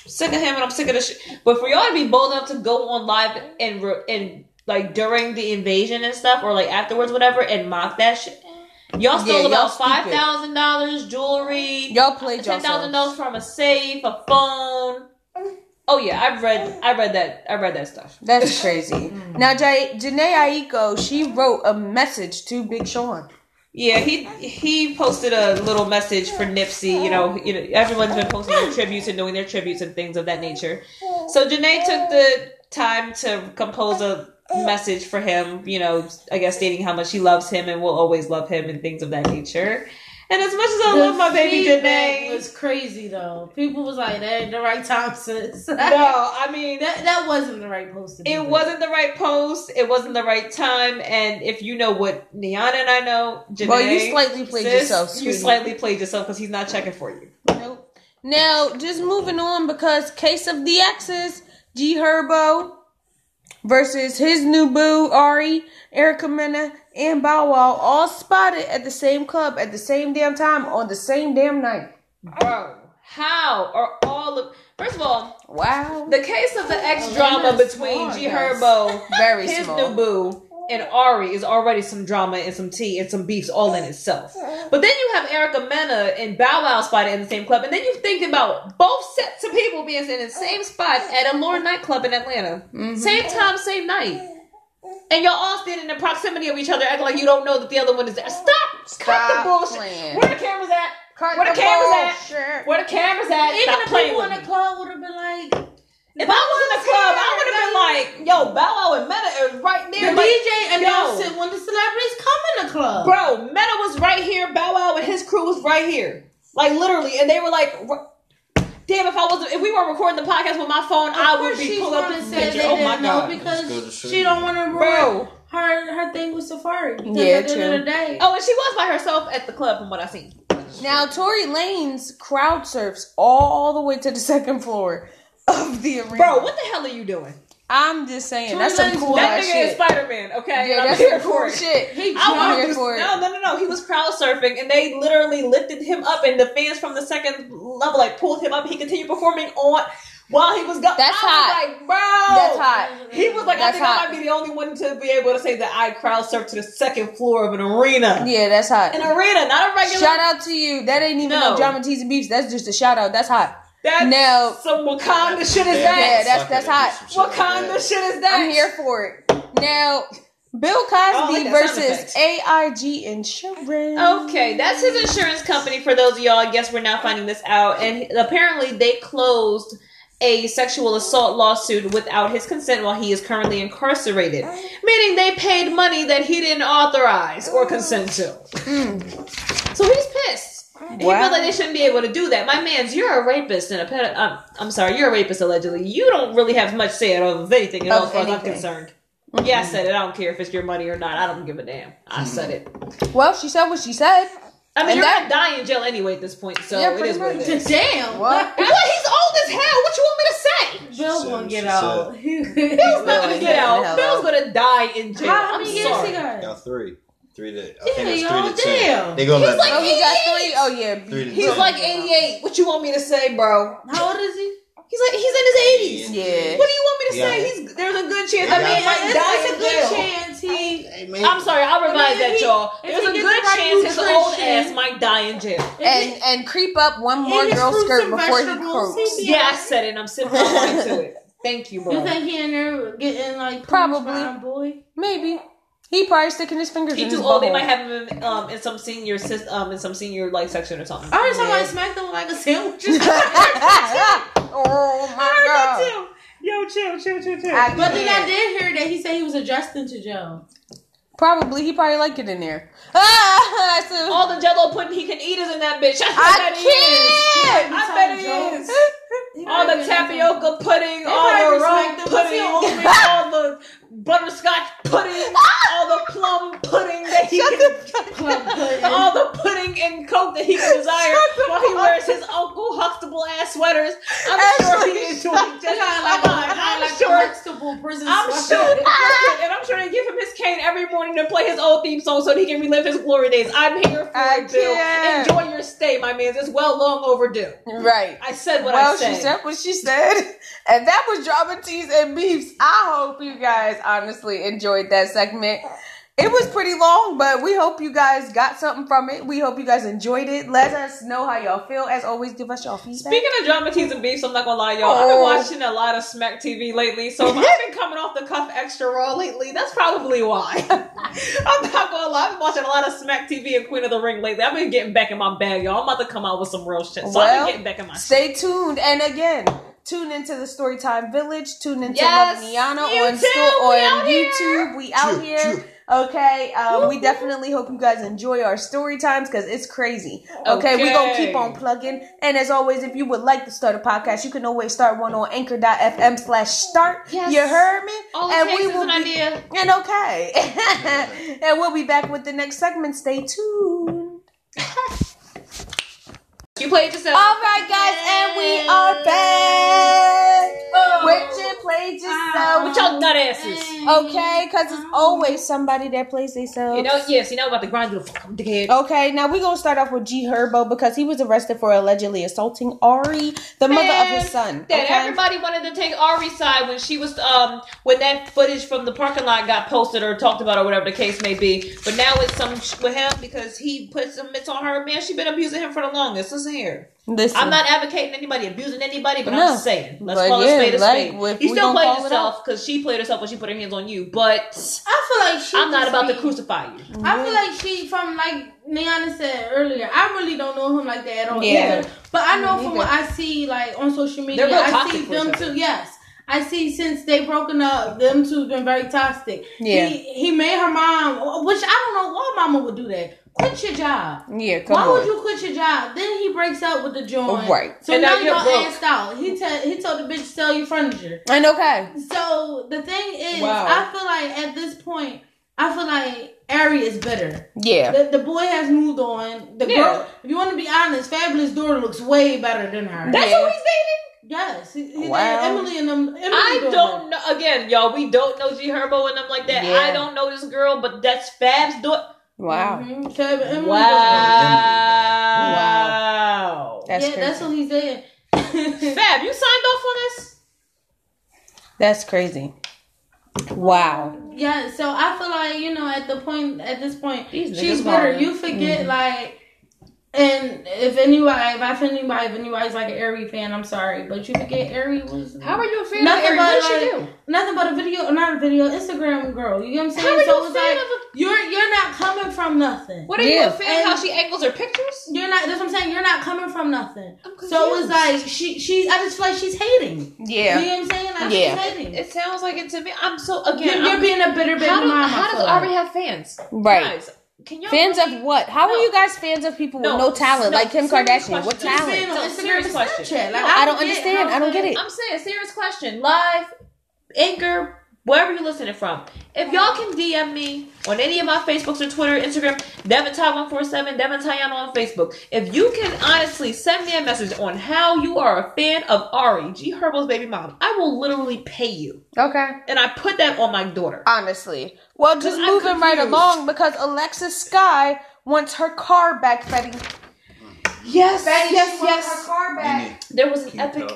S2: sick of him, and I'm sick of the shit. But for y'all to be bold enough to go on live and re- and like during the invasion and stuff, or like afterwards, whatever, and mock that shit. Y'all stole
S1: Yeah,
S2: about five thousand dollars, jewelry,
S1: Y'all played
S2: ten thousand dollars from a safe, a phone. Oh yeah, I've read, I read that, I read that stuff.
S1: That's crazy. Mm. now, J- Jhené Aiko, she wrote a message to Big Sean.
S2: Yeah, he he posted a little message for Nipsey. You know, you know, everyone's been posting their tributes and doing their tributes and things of that nature. So Jhené took the time to compose a Uh, message for him. You know, I guess stating how much she loves him and will always love him and things of that nature. And as much as I
S4: The
S2: love my baby Jhené,
S4: was crazy though. People was like, "That ain't the right time, sis."
S2: no, I mean
S4: that that wasn't the right post. To
S2: it wasn't the right post. It wasn't the right time. And if you know what Niana and I know, Jhené,
S1: Well, you slightly played
S2: sis,
S1: yourself,
S2: You slightly played yourself because he's not checking for you.
S1: Nope. Now, just moving on because Case of the Exes, G Herbo versus his new boo, Ari, Erica Mena, and Bow Wow all spotted at the same club at the same damn time on the same damn night.
S2: Bro, how are all of first of all,
S1: Wow.
S2: the case of the ex drama
S4: that's
S2: between
S4: smart,
S2: G. Herbo,
S1: Very
S2: his
S1: small.
S2: new boo, and Ari is already some drama and some tea and some beefs all in itself. But then you have Erica Mena and Bow Wow spotted in the same club, and then you think about both sets of people being in the same spot at a Lord nightclub in Atlanta,
S1: Mm-hmm.
S2: same time, same night. And y'all all standing in the proximity of each other, acting like you don't know that the other one is there. Stop! Cut
S1: Stop
S2: the bullshit.
S1: playing.
S2: Where the cameras at?
S1: Cut
S2: Where the cameras at?
S1: bullshit.
S2: Where the cameras at?
S4: Even
S2: Stop
S4: the
S2: playing
S4: people in the club would have been like,
S2: If I was in the club, I would have been like, "Yo, Bow Wow and Mena is right
S4: the
S2: there." like,
S4: DJ announced
S2: yo.
S4: it when the celebrities come in the club.
S2: Bro, Mena was right here. Bow Wow and his crew was right here, like literally, and they were like, "Damn, if I wasn't, if we weren't recording the podcast with my phone,
S4: Of
S2: I would
S4: course
S2: be
S4: she's
S2: pulling up
S4: gonna
S2: this picture."
S4: they
S2: Oh my
S4: know
S2: god,
S3: Let's go to
S4: because she don't want to ruin
S2: bro.
S4: her her thing with Safaree. Because
S1: Yeah,
S4: at the end of the day,
S2: Oh, and she was by herself at the club, from what I seen.
S1: Now, Tory Lanez crowd surfs all the way to the second floor of the arena.
S2: Bro, what the hell are you doing?
S1: I'm just saying,
S4: Tory
S1: that's some
S4: Lanez-
S1: cool
S2: that
S1: ass
S2: nigga
S1: shit.
S2: is Spider Man. Okay,
S1: yeah,
S2: I'm
S1: that's
S2: here
S1: some
S2: for
S1: cool
S2: it.
S1: shit.
S4: he
S2: I
S1: I'm here
S2: to,
S1: for it.
S2: no, no, no, no. He was crowd surfing, and they literally lifted him up, and the fans from the second level like pulled him up. He continued performing on while he was going.
S1: That's
S2: I
S1: hot.
S2: Was like, bro,
S1: That's hot.
S2: He was like, I think
S1: hot.
S2: I might be the only one to be able to say that I crowd surfed to the second floor of an arena.
S1: Yeah, that's hot.
S2: An arena, not a regular.
S1: Shout out to you. That ain't even no,
S2: No.
S1: drama, teas, and beefs. That's just a shout out. That's hot.
S2: That's
S1: Now-
S2: some Wakanda shit is that.
S1: Yeah, that's- that's hot.
S2: Wakanda shit is that.
S1: I'm here for it. Now, Bill
S2: Oh,
S1: Cosby
S2: like
S1: versus. AIG Insurance.
S2: Okay, that's his insurance company. For those of y'all, I guess we're now finding this out, and apparently they closed a sexual assault lawsuit without his consent while he is currently incarcerated, oh. meaning they paid money that he didn't authorize or consent to. Mm. So he's pissed. And he
S1: Wow.
S2: feels like they shouldn't be able to do that. My man's, you're a rapist and a ped- um, I'm sorry, you're a rapist allegedly. You don't really have much say of anything at all,
S1: Of
S2: as far as I'm
S1: anything.
S2: concerned. Yeah, I said it. I don't care if it's your money or not. I don't give a damn. I said it.
S1: Well, she said what she said.
S2: I mean,
S1: And
S2: you're
S1: that-
S2: gonna die in jail anyway at this point, so
S1: Yeah,
S2: it
S1: pretty
S2: is what it
S1: much.
S2: is.
S4: damn.
S1: What?
S2: What? He's old as hell. What you want me to say?
S4: Bill's
S3: She
S4: gonna get out.
S2: Bill's not gonna get out.
S1: hell
S2: Bill's gonna die in jail.
S4: How, how many years
S2: sorry.
S4: he got?
S3: Y'all three. Three to, I
S4: Yeah,
S3: think it's
S4: y'all,
S3: three to ten.
S4: damn.
S3: They gonna
S2: He's
S3: let
S2: like
S1: Oh, he got three? Oh, yeah.
S3: Three
S2: He's
S3: ten.
S2: like 88. What you want me to say, bro?
S4: How old is he?
S2: He's like he's in his 80s.
S1: Yeah.
S2: What do you want me to
S3: Yeah.
S2: say? He's there's a good chance.
S3: Yeah.
S2: I mean,
S3: Yeah.
S2: might
S4: it's,
S2: die
S4: it's a good
S2: jail.
S4: chance he.
S3: Hey, man.
S2: I'm sorry, I'll revise
S4: I mean,
S2: that,
S4: he-
S2: y'all. There's a good
S4: the right
S2: chance his old ass might die in jail.
S1: And and creep up one more
S4: his
S1: girl's skirt before he croaks.
S2: Yeah, I said it. I'm sipping my wine to it. Thank you, bro.
S4: You think he in there getting like
S1: Probably.
S4: Boy?
S1: Maybe. He probably sticking his fingers
S2: He
S1: in
S2: too
S1: his
S2: old. They might have him in, um, in some senior um in some senior like section or something.
S4: I heard somebody
S1: Yeah.
S4: smack them like a sandwich.
S1: oh my
S2: I heard that
S1: god.
S2: too. Yo, chill, chill, chill, chill.
S1: I
S4: But then I did hear that he said he was adjusting to jail.
S1: Probably he probably like it in there. Ah, so-
S2: All the Jello pudding he can eat is in that bitch. I,
S1: I
S2: bet he is.
S1: can't.
S2: I bet he is. All the tapioca pudding, all the
S4: respect them.
S2: Pudding, all the butterscotch pudding, all the plum pudding that he can,
S4: Club pudding.
S2: all the pudding and coke that he can desire while he wears his Uncle Huxtable ass sweaters. I'm sure he is doing just
S4: like,
S2: I'm
S4: like
S2: sure.
S4: Huxtable prison
S2: I'm
S4: sweater.
S2: sure, and I'm sure they give him his cane every morning to play his old theme song so that he can relive his glory days. I'm here for
S1: I
S2: it, Bill. Enjoy your stay, my man. It's well long overdue.
S1: Right.
S2: I said what
S1: well,
S2: I said.
S1: She said what she said, and that was drama teas and beefs. I hope you guys honestly enjoyed that segment. It was pretty long, but we hope you guys got something from it. We hope you guys enjoyed it. Let us know how y'all feel. As always, give us your feedback.
S2: Speaking of drama teas and beefs, I'm not gonna lie, y'all. I've been
S1: Oh.
S2: watching a lot of Smack TV lately, so I've been coming off the cuff extra raw lately, that's probably why. I'm not gonna lie, I've been watching a lot of Smack TV and Queen of the Ring lately. I've been getting back in my bag, y'all. I'm about to come out with some real shit, so I've
S1: Well,
S2: been getting back in my shit.
S1: Stay tuned, and again, tune into the Storytime Village. Tune into
S2: Yes,
S1: Loviniana on
S2: YouTube,
S1: sto-
S2: we
S1: on
S2: out here.
S1: YouTube. We out
S3: Choo,
S1: here.
S3: choo.
S1: Okay, um, we definitely hope you guys enjoy our story times because it's crazy. Okay, we gonna keep on plugging. And as always, if you would like to start a podcast, you can always start one on anchor.fm slash start.
S2: Yes.
S1: You heard me?
S2: All
S1: and we will
S2: an
S1: be,
S2: idea.
S1: And okay. and we'll be back with the next segment. Stay tuned.
S2: You played yourself.
S1: All right, guys, and we are back. Which you played yourself.
S2: With your nut asses.
S1: Okay, because it's always somebody that plays themselves.
S2: You know, yes, you know about the grind you the dickhead.
S1: Okay, now we're gonna start off with G Herbo because he was arrested for allegedly assaulting Ari, the mother of his son.
S2: That
S1: okay?
S2: everybody wanted to take Ari's side when she was um when that footage from the parking lot got posted or talked about or whatever the case may be. But now it's some sh- with him because he put some mitts on her. Man, she been abusing him for the longest. Listen here.
S1: Listen,
S2: I'm not advocating anybody abusing anybody, but
S1: No.
S2: I'm saying let's
S1: But
S2: call
S1: yeah,
S2: a spade a
S1: like,
S2: spade.
S1: if
S2: he still played
S1: call
S2: himself because she played herself when she put her hands on you. But
S4: I feel like she.
S2: I'm not
S4: just
S2: about to crucify you.
S4: I feel like she, from like Niana said earlier, I really don't know him like that at all.
S1: Yeah.
S4: either. But I know
S1: Me
S4: from what I see, like on social media, I see them
S2: each other.
S4: two. Yes, I see since they broken up, them two been very toxic.
S1: Yeah.
S4: He, he made her mom, which I don't know why mama would do that. Quit your job.
S1: yeah, come
S4: Why
S1: on.
S4: would you quit your job? Then he breaks up with the joint.
S1: Oh, right.
S4: So
S2: And
S4: now
S2: you're
S4: y'all
S2: broke.
S4: asked out. He te- he told the bitch sell your furniture.
S1: And okay,
S4: So the thing is,
S2: Wow.
S4: I feel like at this point, I feel like Ari is better.
S1: yeah,
S4: The, the boy has moved on. The
S2: Yeah.
S4: girl, if you want to be honest, Fabolous daughter looks way better than her.
S2: That's
S1: Yeah.
S2: who he's dating.
S4: Yes, he, he
S1: Wow.
S4: Emily and them. Emily
S2: I don't know. Again, y'all, we don't know G Herbo and them like that.
S1: Yeah.
S2: I don't know this girl, but that's Fab's daughter.
S1: wow,
S4: Mhm. Fab, Emily
S2: Wow. Wow.
S1: that's
S4: yeah,
S1: crazy.
S4: that's what he's saying.
S2: Fab, you signed off on this?
S1: that's crazy. Wow,
S4: Yeah, so I feel like you know at the point at this point
S2: These
S4: she's
S2: niggas
S4: better. You forget
S1: Mm-hmm.
S4: like, and if anybody, if I offend anybody, if anybody's like an Ari fan, I'm sorry, but you forget Ari was
S2: How are you a fan
S4: Nothing
S2: of Ari?
S4: but,
S2: What did she
S4: like,
S2: do?
S4: nothing but a video, not a video, Instagram girl. You get what I'm saying?
S2: How are you
S4: so
S2: a
S4: it's
S2: fan
S4: like
S2: of a-
S4: you're you're not coming from nothing.
S2: What are you a fan
S4: And-
S2: how she angles her pictures?
S4: You're not. That's what I'm saying. You're not coming from nothing.
S2: I'm
S4: So it's
S2: confused.
S4: like she she. I just feel like she's hating.
S1: yeah,
S4: You know what I'm saying? Like
S1: Yeah.
S4: she's hating.
S2: It sounds like it to me. I'm so
S4: You're,
S2: again.
S4: you're
S2: I'm-
S4: being a bitter baby
S2: how, do,
S4: mama.
S2: how does
S4: feel
S2: Ari have fans?
S1: right.
S2: Guys, can y'all
S1: Fans
S2: really-
S1: of what? How
S2: No.
S1: are you guys fans of people with
S2: No,
S1: no talent,
S2: no,
S1: like Kim Kardashian? What
S2: question.
S4: Just
S1: talent?
S2: No,
S4: Instagram
S2: serious question.
S4: Like,
S2: No,
S1: I don't understand. I don't get it.
S2: I'm saying serious question. Live, Anchor, wherever you're listening from. If y'all can DM me on any of my Facebooks or Twitter, Instagram, Devin Ty one four seven, Devin Tayana on Facebook. If you can honestly send me a message on how you are a fan of Ari, G Herbo's baby mom, I will literally pay you.
S1: Okay.
S2: And I put that on my daughter.
S1: Honestly. Well, just moving right along because Alexis Skyy wants her car back, Fetty.
S2: Yes,
S1: Fetty,
S2: yes,
S1: she wants
S2: yes.
S1: her car back.
S2: There was an epic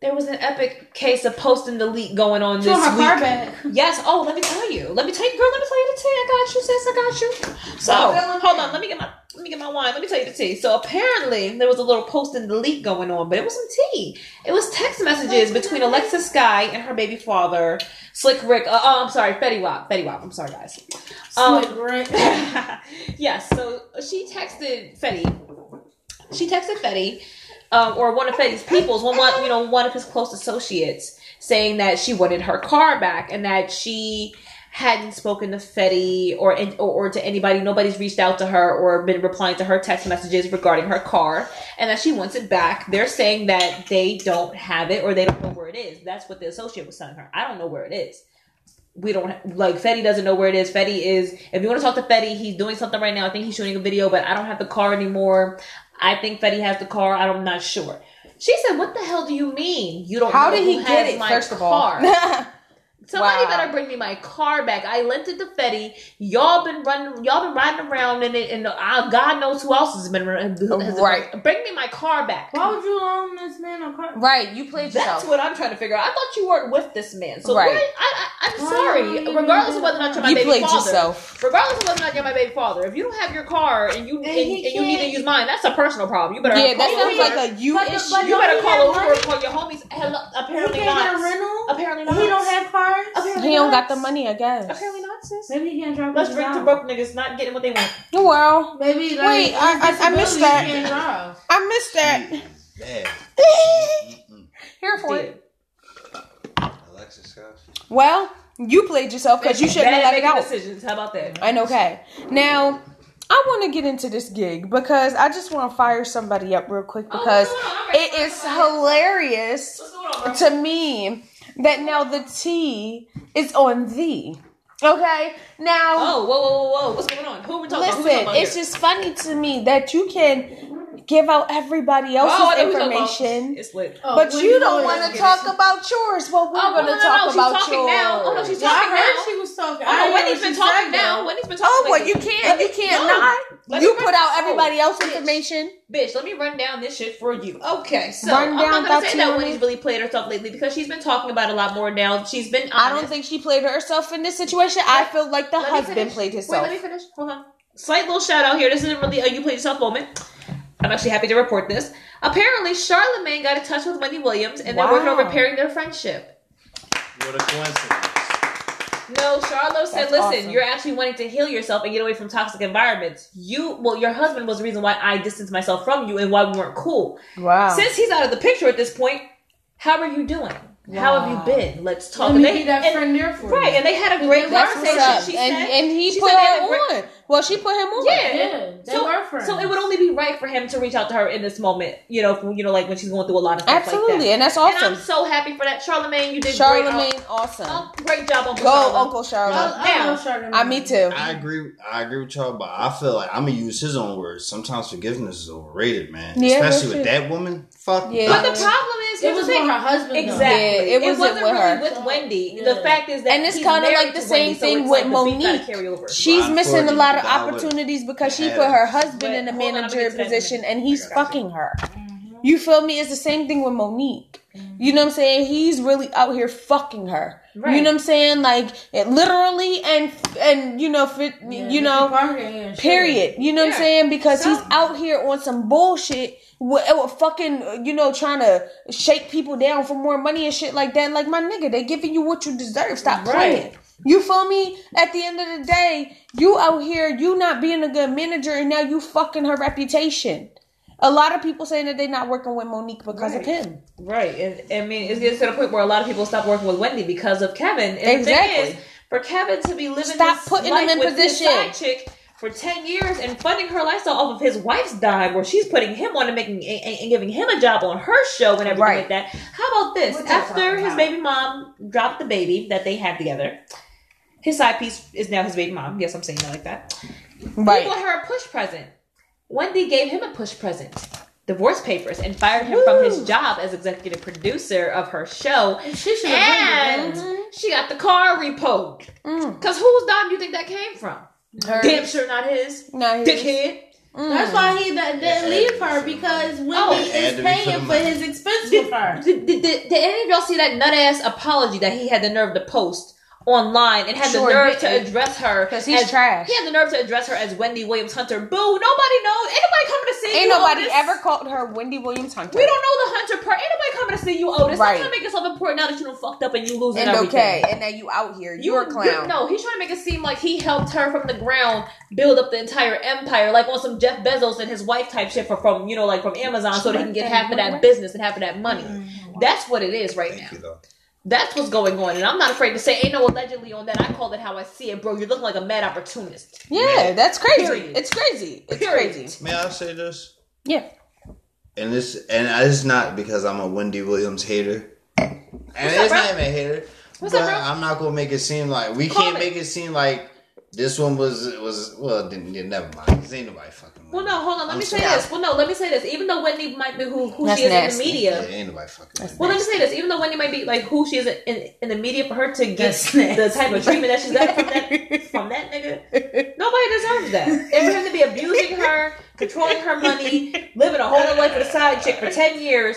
S2: there was an epic case of post and delete going on this week.
S4: back.
S2: Yes. Oh, let me tell you. Let me tell you, girl. Let me tell you the tea. I got you, sis. I got you. So hold on. Let me get my let me get my wine. Let me tell you the tea. So apparently there was a little post and delete going on, but it was some tea. It was text messages between Alexis Skyy and her baby father, Slick Rick. Uh, oh, I'm sorry, Fetty Wap. Fetty Wap. I'm sorry, guys. Um,
S4: Slick Rick.
S2: yes. So she texted Fetty. She texted Fetty, um, or one of Fetty's peoples, one, one you know one of his close associates, saying that she wanted her car back and that she hadn't spoken to Fetty or, or or to anybody. Nobody's reached out to her or been replying to her text messages regarding her car, and that she wants it back. They're saying that they don't have it or they don't know where it is. That's what the associate was telling her. I don't know where it is we don't like Fetty doesn't know where it is. Fetty is if you want to talk to Fetty, he's doing something right now. I think he's shooting a video, but I don't have the car anymore. I think Fetty has the car. I'm not sure. She said, "What the hell do you mean you don't?
S1: How
S2: know
S1: did he get it, first of all?
S2: car? Somebody
S1: Wow.
S2: better bring me my car back. I lent it to Fetty. Y'all been running. Y'all been riding around in it, and uh, God knows who else has been. Has
S1: Right.
S2: Bring me my car back.
S4: Why would you loan this man a car?
S1: right, you played
S2: That's
S1: yourself.
S2: what I'm trying to figure out. I thought you weren't with this man. So
S1: Right.
S2: why- I, I, I'm sorry.
S4: would
S2: Regardless of whether or not you're my
S1: You
S2: baby
S1: played
S2: father.
S1: yourself.
S2: Regardless of whether or not you're my baby father, if you don't have your car and you and,
S4: And
S2: and, you need to use mine, that's a personal problem. You better
S1: Yeah,
S2: call
S1: that
S2: Uber.
S1: sounds like a you
S4: But
S1: issue.
S4: but
S2: You better call
S4: have
S2: Uber
S4: money?
S2: or call your homies. Hello,
S4: He
S2: apparently
S4: can't get a rental.
S2: Apparently not.
S4: He don't have cars.
S2: Apparently
S1: he don't
S2: not.
S1: got the money, I guess.
S2: Apparently not, sis.
S4: Maybe he can't drive.
S2: Let's
S4: his
S2: drink to broke niggas not getting what they want.
S1: Oh, well,
S4: Maybe like
S1: Wait, I- I- I missed that.
S4: he can't drive.
S1: I missed that.
S3: Mm, Bad.
S1: Here for
S2: Yeah.
S1: it.
S3: Alexis Scott.
S1: Well, You played yourself because you shouldn't have let it out.
S2: decisions. How about that?
S1: And okay. Now, I want to get into this gig because I just want to fire somebody up real quick oh, because
S2: what's going on? I'm ready
S1: it
S2: for
S1: is
S2: it.
S1: hilarious
S2: What's going on,
S1: to me that now the T is on thee. Okay? Now,
S2: Oh, whoa, whoa, whoa, whoa! What's going on? Who are we talking about?
S1: Listen, it's just funny to me that you can give out everybody oh, else's
S2: Oh, I know who we talking about.
S1: information.
S2: It's lit.
S4: Oh,
S1: But
S4: Wendy
S1: you don't want to talk
S4: it.
S1: about yours. Well, we're
S2: Oh,
S1: going to
S2: no,
S1: talk
S2: no, she's
S1: about
S2: talking
S1: yours.
S2: now. Oh, no, she's
S4: Yeah, I
S2: talking
S4: heard
S2: now.
S4: she was talking.
S2: Oh,
S4: I
S2: no,
S4: heard
S2: Wendy's
S4: what
S2: been talking
S4: said,
S2: now. Wendy's been oh, talking.
S1: Oh, what you can't, you can't
S2: No.
S1: not.
S2: Let
S1: You put out oh, everybody
S2: Oh,
S1: else's information.
S2: Bitch, let me run down this shit for you. Okay, so
S1: Run
S2: I'm not gonna say that Wendy's really played herself lately because she's been talking about a lot more now. She's been honest.
S1: I don't think she played herself in this situation. I feel like the
S2: Let
S1: husband
S2: finish.
S1: played
S2: Wait, let me finish. Hold on. Slight little shout out here. This isn't really a you played yourself moment. I'm actually happy to report this. Apparently, Charlamagne got in touch with Wendy Williams and they're working on repairing their friendship.
S3: What a coincidence.
S2: No, Charlo said,
S1: That's
S2: "Listen,
S1: awesome.
S2: you're actually wanting to heal yourself and get away from toxic environments. You, well, your husband was the reason why I distanced myself from you and why we weren't cool.
S1: Wow.
S2: Since he's out of the picture at this point, how are you doing? How have you been? Let's talk.
S4: Let
S2: And
S4: me
S2: they-
S4: be that
S2: and-
S4: friend there for
S2: Right,
S4: you.
S2: and they had a great
S4: That's
S1: That's
S2: conversation. She
S1: and,
S2: said,
S1: and he
S2: she
S1: put
S2: said they had
S1: her
S2: a great-
S1: on. Well, she put him on.
S2: Yeah,
S4: Yeah, they
S2: so,
S4: were friends.
S2: so it would only be right for him to reach out to her in this moment, you know, you know, like when she's going through a lot of stuff
S1: Absolutely,
S2: like that.
S1: and that's awesome.
S2: And
S1: awesome.
S2: I'm so happy for that, Charlamagne. You did
S1: Charlamagne,
S2: great.
S1: awesome.
S2: Oh, great job, Uncle
S1: Go,
S2: Charlamagne.
S1: Uncle Charlamagne.
S4: I, I
S2: Now,
S4: love
S1: I, me too.
S3: I agree. I agree with y'all, but I feel like I'm gonna use his own words. Sometimes forgiveness is overrated, man.
S1: Yeah,
S3: Especially with
S1: true.
S3: that woman. Fuck.
S1: Yeah.
S2: But the problem is,
S4: It was
S2: the
S4: for
S2: thing.
S4: her husband.
S2: Exactly.
S1: Yeah, it wasn't
S2: wasn't
S1: with
S2: really
S1: her.
S2: with Wendy.
S4: Yeah.
S2: The fact is that
S1: And it's kinda like the same
S2: Wendy,
S1: thing
S2: it's
S1: with
S2: like the beef gotta
S1: Mo'Nique. She's missing a lot of
S3: got
S1: opportunities because she put her husband
S2: But
S1: in a
S2: hold on,
S1: manager
S2: get to that in a
S1: position and he's
S3: I got you.
S1: fucking her. You feel me? It's the same thing with Mo'Nique. You know what I'm saying? He's really out here fucking her. You know what I'm saying? Like it literally and and you know fit,
S4: Yeah,
S1: you know
S4: Parker and shit.
S1: period. You know what I'm saying? Because he's out here on some bullshit with, with fucking you know trying to shake people down for more money and shit like that. Like my nigga, they giving you what you deserve. Stop
S2: Right.
S1: playing. You feel me? At the end of the day, you out here, you not being a good manager, and now you fucking her reputation. A lot of people saying that they're not working with Mo'Nique because of him.
S2: Right, and I mean, it gets to the point where a lot of people stop working with Wendy because of Kevin. And the
S1: Exactly.
S2: thing is, for Kevin to be living
S1: Stop
S2: this
S1: putting
S2: life
S1: him in
S2: with his
S1: position.
S2: side chick for ten years and funding her lifestyle off of his wife's dime, where she's putting him on and making and, and giving him a job on her show and everything
S1: Right.
S2: like that. How about this?
S4: What you
S2: After his
S4: about?
S2: baby mom dropped the baby that they had together, his side piece is now his baby mom. Yes, I'm saying it like that. He
S1: Right.
S2: got her a push present. Wendy gave him a push present. Divorce papers and fired him from his job as executive producer of her show.
S4: And she should have
S2: And
S4: been
S2: she got the car repoed.
S1: Mm.
S2: Cause whose dime do you think that came from?
S1: Hers.
S2: Damn sure not his.
S1: Not his.
S2: Dickhead.
S1: Mm.
S4: That's why he d- didn't leave her because Wendy
S2: Oh,
S4: is
S3: to be for
S4: paying for
S3: money.
S4: his expense with her.
S2: Did, did, did, did any of y'all see that nut ass apology that he had the nerve to post online and had
S1: Sure
S2: the nerve
S1: didn't.
S2: to address her?
S1: 'Cause he's
S2: as-
S1: trash.
S2: He had the nerve to address her as Wendy Williams Hunter. Boo! Nobody knows. Anybody coming to see
S1: Ain't
S2: you.
S1: nobody
S2: Otis.
S1: ever called her Wendy Williams Hunter.
S2: We don't know the Hunter part. Ain't nobody coming to see you, Otis.
S1: Right.
S2: Right. trying to make yourself important now that you done fucked up and you losing
S1: and
S2: everything.
S1: okay, and now you out here.
S2: You,
S1: You're a clown.
S2: no, he's trying to make it seem like he helped her from the ground build up the entire empire, like on some Jeff Bezos and his wife type shit for, from you know like from Amazon, so that he can get half of that business and half of that money. Mm-hmm. That's what it is right
S3: Thank
S2: now.
S3: You, though.
S2: That's what's going on, and I'm not afraid to say ain't no allegedly on that. I call it how I see it, bro. You're looking like a mad opportunist.
S1: Yeah, that's crazy.
S2: Period.
S1: It's crazy. It's
S2: Period.
S1: crazy.
S3: May I say this?
S1: Yeah.
S3: And this, and it's not because I'm a Wendy Williams hater. And
S2: What's
S3: it's
S2: up,
S3: not even a hater.
S2: What's
S3: but
S2: up, bro?
S3: I'm not gonna make it seem like we
S2: Call
S3: can't
S2: me.
S3: make it seem like this one was was well. Then, then never mind. This ain't nobody fucking.
S2: Well,
S3: Wendy.
S2: no, hold on. Let
S3: I'm
S2: me say
S3: sorry.
S2: this. Well, no, let me say this. Even though Wendy might be who, who
S1: That's
S2: she is
S1: nasty.
S2: in the media,
S3: Yeah,
S2: media,
S3: ain't nobody fucking. Wendy.
S2: Well, let me say this. Even though Wendy might be like who she is in, in the media, for her to get
S4: That's
S2: the
S4: nasty.
S2: type of treatment that she's got from that from that nigga, nobody deserves that. And for him to be abusing her, controlling her money, living a whole life with a side chick for ten years,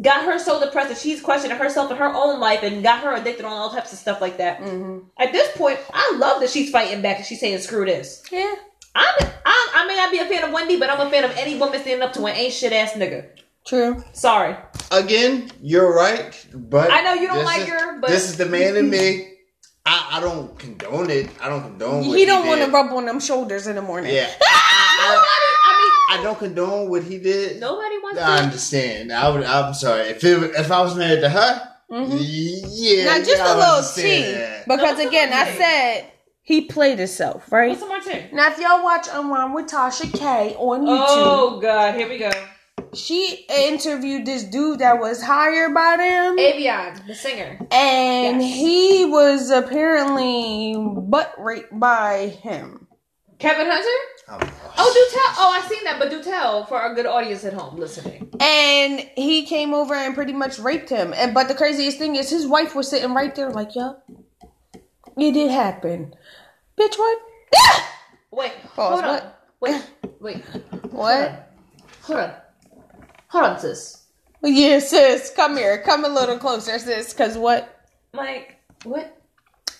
S2: got her so depressed that she's questioning herself and her own life, and got her addicted on all types of stuff like that.
S1: Mm-hmm.
S2: At this point, I love that she's fighting back and she's saying screw this.
S1: Yeah.
S2: I'm, I'm I may not be a fan of Wendy, but I'm a fan of any woman standing up to an ain't shit ass nigga.
S1: True.
S2: Sorry.
S3: Again, you're right, but
S2: I know you don't like
S3: is-
S2: her, but-
S3: this is the man in me. I, I don't condone it. I don't condone. What
S1: He don't want to rub on them shoulders in the morning.
S3: Yeah, I,
S2: I
S3: I, I don't condone what he did.
S2: nobody wants
S3: I
S2: to.
S3: understand. I would. I'm sorry. If it, if I was married to her, mm-hmm. Yeah,
S1: Now, just a little
S3: understand
S1: tea,
S3: that.
S1: because
S2: No,
S1: again, I said he played himself, right?
S2: What's the Martin?
S1: Now, if y'all watch Unwind with Tasha K on oh, YouTube,
S2: Oh God, here we go.
S1: she interviewed this dude that was hired by them,
S2: Avion, the singer.
S1: and
S2: Yes.
S1: he was apparently butt raped by him.
S2: Kevin Hunter?
S3: Oh,
S2: Oh, do tell. Oh, I seen that, but do tell for our good audience at home listening.
S1: And he came over and pretty much raped him. And but the craziest thing is his wife was sitting right there, like, yup, it did happen. Bitch, what? Ah!
S2: Wait,
S1: Pause,
S2: hold on. Wait, wait.
S1: What?
S2: Hold on. Hold on, sis.
S1: Yeah, sis, come here. Come a little closer, sis. Cause what?
S2: Like, what?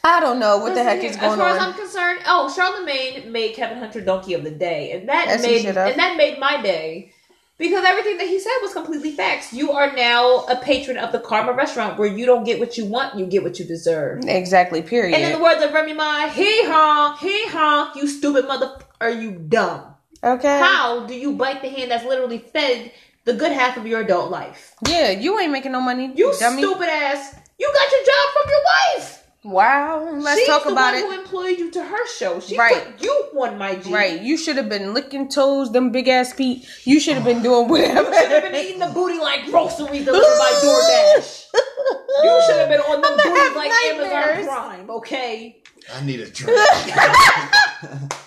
S1: I don't know what the heck is going on.
S2: As far as I'm concerned, oh, Charlamagne made Kevin Hunter Donkey of the Day, and that
S1: he
S2: made and that made my day because everything that he said was completely facts. You are now a patron of the Karma restaurant where you don't get what you want, you get what you deserve.
S1: Exactly. Period.
S2: And in the words of Remy Ma, hee haw, hee haw, you stupid mother, are you dumb?
S1: okay.
S2: How do you bite the hand that's literally fed the good half of your adult life?
S1: Yeah, you ain't making no money.
S2: You
S1: dummy.
S2: stupid ass, you got your job from your wife.
S1: Wow. Let's
S2: She's
S1: talk
S2: the
S1: about
S2: one
S1: it.
S2: who employed you to her show. She
S1: Right.
S2: put you on my G.
S1: Right. You should have been licking toes, them big ass feet. You should have been doing whatever.
S2: you should have been eating the booty like groceries delivered by DoorDash. You should have been on the
S1: I'ma
S2: booty like
S1: nightmares.
S2: Amazon Prime, okay?
S3: I need a drink.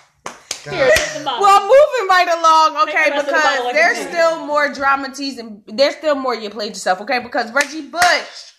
S2: Here,
S3: God.
S2: take the bottle.
S1: Well, moving right along, okay,
S2: Make the rest the
S1: because
S2: like
S1: there's
S2: a
S1: still more drama teas and there's still more you played yourself, okay? Because Reggie Bush,